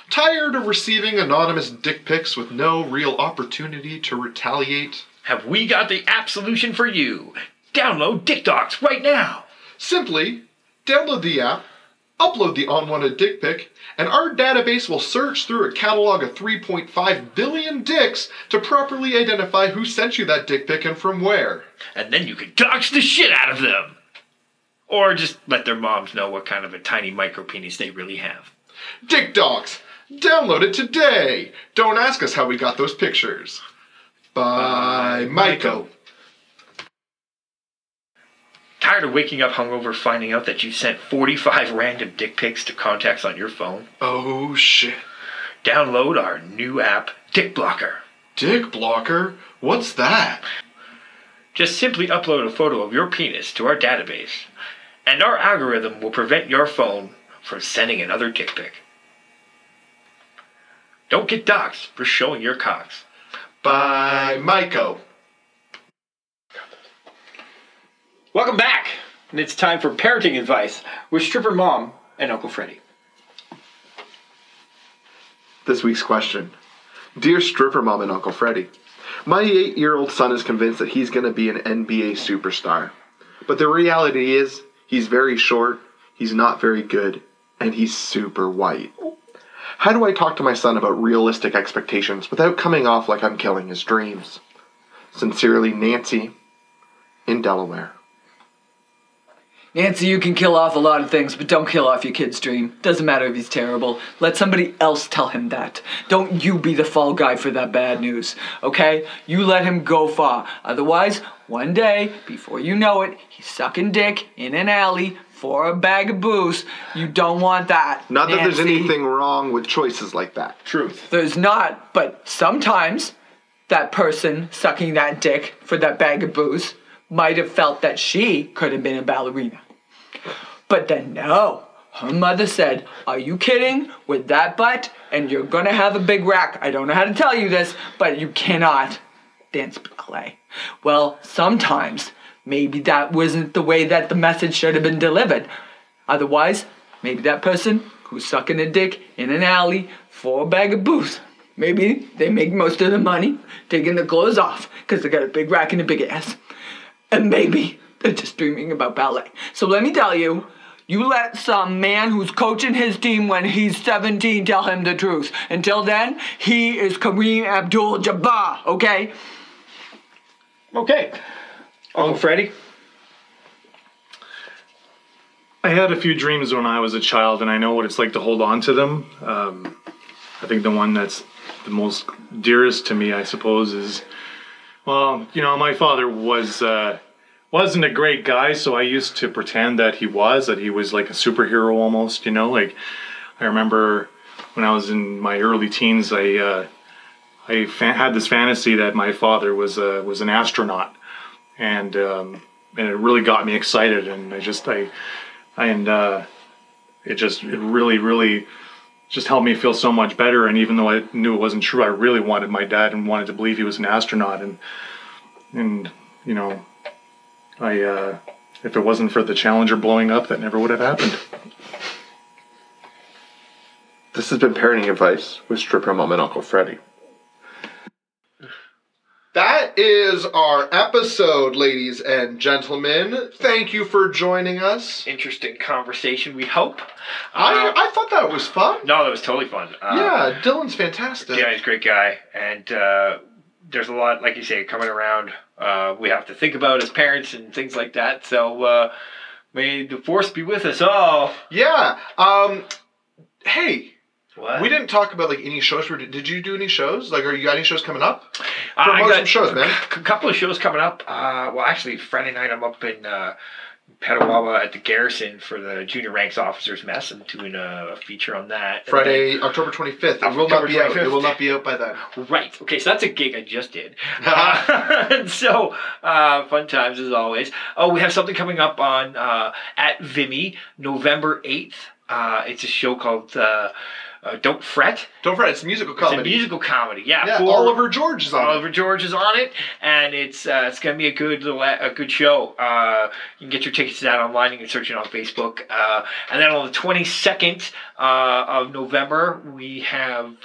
tired of receiving anonymous dick pics with no real opportunity to retaliate? Have we got the app solution for you? Download Dick Docs right now. Simply download the app, upload the unwanted dick pic, and our database will search through a catalog of 3.5 billion dicks to properly identify who sent you that dick pic and from where. And then you can dox the shit out of them. Or just let their moms know what kind of a tiny micro penis they really have. Dick Docs, download it today. Don't ask us how we got those pictures. By Maiko. Tired of waking up hungover finding out that you sent 45 random dick pics to contacts on your phone? Oh shit. Download our new app, Dick Blocker. Dick Blocker? What's that? Just simply upload a photo of your penis to our database, and our algorithm will prevent your phone from sending another dick pic. Don't get doxxed for showing your cocks. By Maiko. Welcome back, and it's time for parenting advice with stripper mom and Uncle Freddy. This week's question Dear stripper mom and Uncle Freddy, my eight year old son is convinced that he's going to be an NBA superstar. But the reality is, he's very short, he's not very good, and he's super white. How do I talk to my son about realistic expectations without coming off like I'm killing his dreams? Sincerely, Nancy, in Delaware. Nancy, you can kill off a lot of things, but don't kill off your kid's dream. Doesn't matter if he's terrible. Let somebody else tell him that. Don't you be the fall guy for that bad news, okay? You let him go far. Otherwise, one day, before you know it, he's sucking dick in an alley for a bag of booze. You don't want that. Not that there's Nancy. anything wrong with choices like that. Truth. There's not, but sometimes that person sucking that dick for that bag of booze might have felt that she could have been a ballerina. But then no. Her mother said, Are you kidding? With that butt? And you're gonna have a big rack. I don't know how to tell you this, but you cannot dance ballet. Well, sometimes maybe that wasn't the way that the message should have been delivered. Otherwise, maybe that person who's sucking a dick in an alley for a bag of booze. Maybe they make most of the money taking their clothes off because they got a big rack and a big ass. And maybe they're just dreaming about ballet. So let me tell you, you let some man who's coaching his team when he's 17 tell him the truth. Until then, he is Kareem Abdul Jabbar, okay? Okay. Uncle Freddy. I had a few dreams when I was a child, and I know what it's like to hold on to them. Um, I think the one that's the most dearest to me, I suppose, is well, you know, my father was uh, wasn't a great guy, so I used to pretend that he was, that he was like a superhero almost. You know, like I remember when I was in my early teens, I uh, I fa- had this fantasy that my father was a was an astronaut, and um, and it really got me excited, and I just I and uh, it just it really really just helped me feel so much better. And even though I knew it wasn't true, I really wanted my dad and wanted to believe he was an astronaut, and and you know, I uh, if it wasn't for the Challenger blowing up, that never would have happened. This has been parenting advice with stripper mom and Uncle Freddie. That is our episode, ladies and gentlemen. Thank you for joining us. Interesting conversation. We hope. I, Uh, I thought that was fun. no, that was totally fun. Uh, yeah, Dylan's fantastic. Yeah, he's a great guy, and uh, there's a lot, like you say, coming around. Uh, we have to think about as parents and things like that. So uh, may the force be with us all. Yeah. Um, hey, What? we didn't talk about like any shows. Were- Did you do any shows? Like, are you got any shows coming up? Uh, I got some shows, man. A couple of shows coming up. Uh, well, actually, Friday night I'm up in uh, Petawawa at the Garrison for the Junior Ranks Officers Mess. I'm doing a, feature on that. Friday, October twenty fifth. It will October not be out. It will not be out by then. then- Right. Okay, so that's a gig I just did. Uh, and so, uh, fun times as always. Oh, we have something coming up on uh, at Vimy, November 8th. Uh, it's a show called uh, uh, Don't Fret. Don't Fret, it's a musical comedy. It's a musical comedy. Yeah. yeah, Oliver George is on. it. Oliver George is on it, and it's uh, it's gonna be a good little a good show. Uh, you can get your tickets to that online. You can search it on Facebook. Uh, and then on the twenty second uh, of November, we have.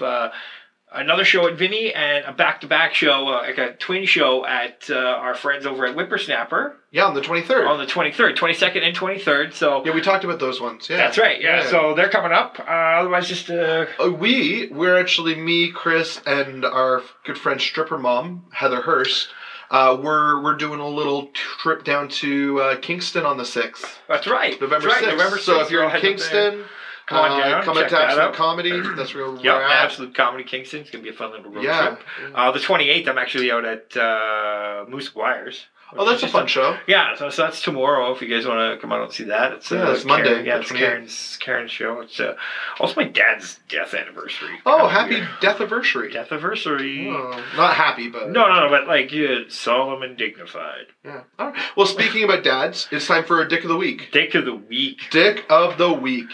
Another show at Vimy and a back-to-back show, uh, like a twin show at uh, our friends over at Whippersnapper Yeah, on the twenty third. on the 23rd, 22nd, and 23rd. So yeah, we talked about those ones. Yeah, that's right. Yeah. So they're coming up. Uh, otherwise, just uh, Uh, we we're actually me, Chris, and our good friend stripper mom Heather Hurst. Uh, we're we're doing a little trip down to uh, Kingston on the sixth, that's right. November That's right, sixth. So if you're in. Kingston, Come on uh, down, come check into that Absolute out. Comedy. That's where we're Yep, at. Absolute Comedy Kingston. It's gonna be a fun little road Yeah. trip. Uh, the 28th, I'm actually out at uh, Moose McGuire's. Oh, that's a fun show. Yeah, so, so that's tomorrow. If you guys want to come out and see that, it's Yeah, uh, it's Monday, yeah, it's 28th. Karen's Karen's show. It's uh, also my dad's death anniversary. Oh, happy death anniversary. death anniversary. Oh, not happy, but No, no, no, but like yeah, solemn and dignified. Yeah. All right. Well, speaking about dads, it's time for a dick of the week. Dick of the week. Dick of the week.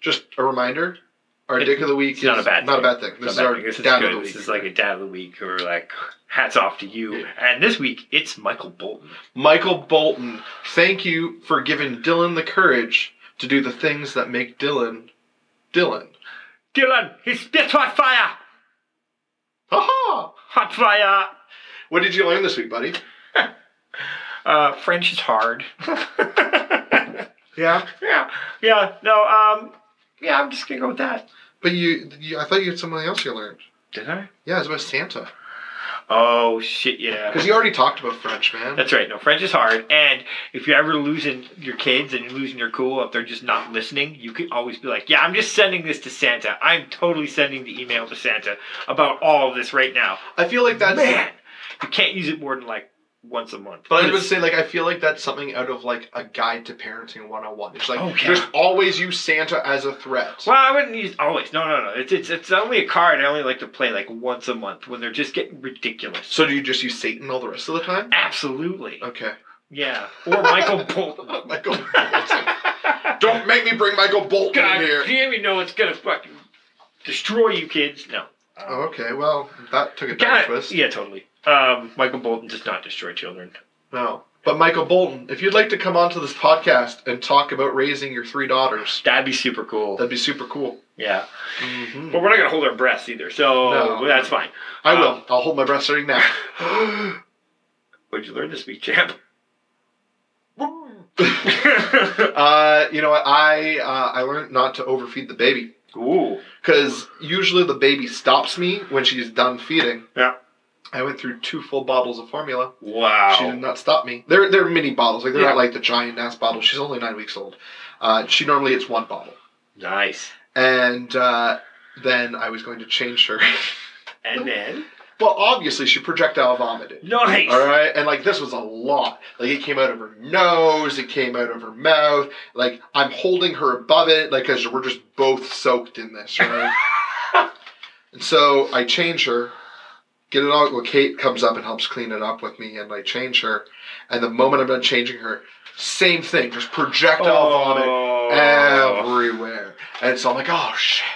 Just a reminder. Our It- dick of the week It's not is a bad not thing. a bad thing. This is our thing. This is dad good. of the week. This is like a dad of the week, or like hats off to you. And this week it's Michael Bolton. Michael Bolton, thank you for giving Dylan the courage to do the things that make Dylan Dylan. Dylan, he spit hot fire. Ha Hot fire. What did you learn this week, buddy? Uh, French is hard. Yeah. yeah, yeah. No, um, yeah. I'm just gonna go with that. But you, you I thought you had something else you learned. Did I? Yeah, it's about Santa. Oh shit! Yeah. Because you already talked about French, man. That's right. No, French is hard. And if you're ever losing your kids and you're losing your cool, if they're just not listening, you can always be like, "Yeah, I'm just sending this to Santa. I'm totally sending the email to Santa about all of this right now." I feel like that's Man, you can't use it more than like once a month. But I would say, like, I feel like that's something out of like a guide to parenting 101. It's like Oh, yeah. just always use Santa as a threat. Well, I wouldn't use always. No, no, no. It's, it's it's only a card I only like to play like once a month when they're just getting ridiculous. So do you just use Satan all the rest of the time? Absolutely. Okay. Yeah. Or Michael Bolton. Michael Bolton. Don't make me bring Michael Bolton God in here. damn, you know it's gonna fucking destroy you kids. No. Oh, okay. Well, that took a dark God, twist. yeah, totally. Um, Michael Bolton does not destroy children. No. But Michael Bolton, if you'd like to come onto this podcast and talk about raising your three daughters, That'd be super cool. that'd be super cool. Yeah. hmm But we're not gonna hold our breaths either, so No. that's fine. I Um, will. I'll hold my breath starting now. What'd you learn this week, champ? uh, you know what? I uh, I learned not to overfeed the baby. Ooh. Because usually the baby stops me when she's done feeding. Yeah. I went through two full bottles of formula. Wow. She did not stop me. They're they're mini bottles, like they're Yeah. not like the giant ass bottles. She's only nine weeks old. Uh, she normally it's one bottle, Nice. and uh, then I was going to change her. And then well, obviously she projectile vomited. nice. All right, and like this was a lot. Like it came out of her nose, it came out of her mouth. Like I'm holding her above it, like because we're just both soaked in this, right? And so I change her, get it all. Well, Kate comes up and helps clean it up with me, and I change her. And the moment I'm done changing her, same thing, just projectile oh. vomit Oh. everywhere. And so I'm like, oh shit.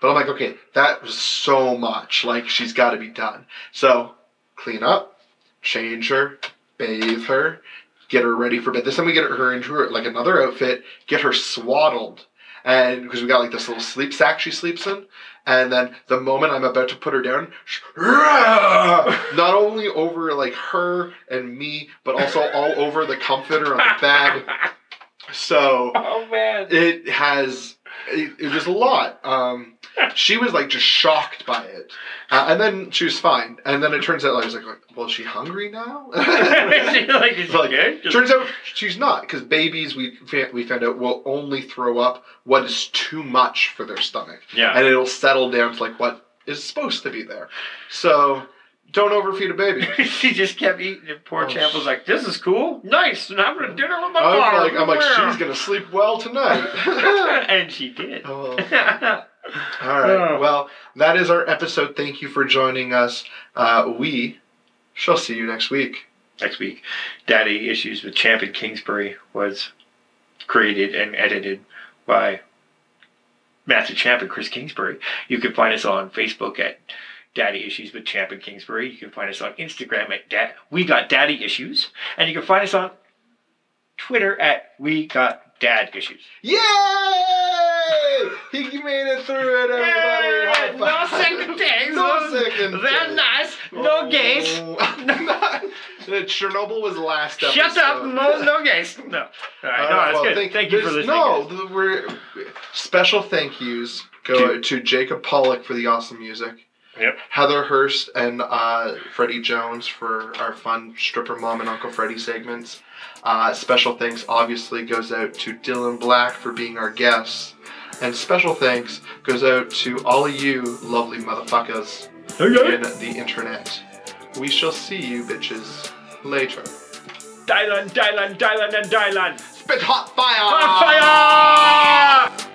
But I'm like, okay, that was so much. Like, she's got to be done. So, clean up, change her, bathe her, get her ready for bed. This time we get her into her, like another outfit, get her swaddled. And because we got like this little sleep sack she sleeps in. And then the moment I'm about to put her down, sh- not only over like her and me, but also all over the comforter on the bed. So Oh man. it has it, it was a lot. Um she was like just shocked by it. Uh, and then she was fine. And then it turns out i was like well is she hungry now? Like, is Like? Just- turns out she's not because babies we we found out will only throw up what is too much for their stomach. Yeah. and it'll settle down to like what is supposed to be there. So don't overfeed a baby she just kept eating, and poor Oh, Champ was like, "This is cool, nice, and I'm gonna dinner with my I'm mom." like, I'm like she's gonna sleep well tonight and she did. Oh. All right. Well, that is our episode. Thank you for joining us. Uh, we shall see you next week. Next week, Daddy Issues with Champ in Kingsbury was created and edited by Matthew Champ and Chris Kingsbury. You can find us on Facebook at Daddy Issues with Champ and Kingsbury. You can find us on Instagram at da- We Got Daddy Issues, and you can find us on Twitter at We Got Dad Issues. Yay! He made it through it, everybody. High no second takes. No second They're takes. nice. No oh. gays. The Chernobyl was last episode. Shut up. No, no gays. No. All right. All no, right, that's well, good. Thank, Thank, you for listening. No, guys. we're special thank yous go to Jacob Pollock for the awesome music. Yep. Heather Hurst and uh, Freddie Jones for our fun stripper mom and Uncle Freddie segments. Uh, special thanks obviously goes out to Dylan Black for being our guest. And special thanks goes out to all of you lovely motherfuckers in the internet. We shall see you bitches later. Dylan, Dylan, Dylan, and Dylan. Spit hot fire! On fire!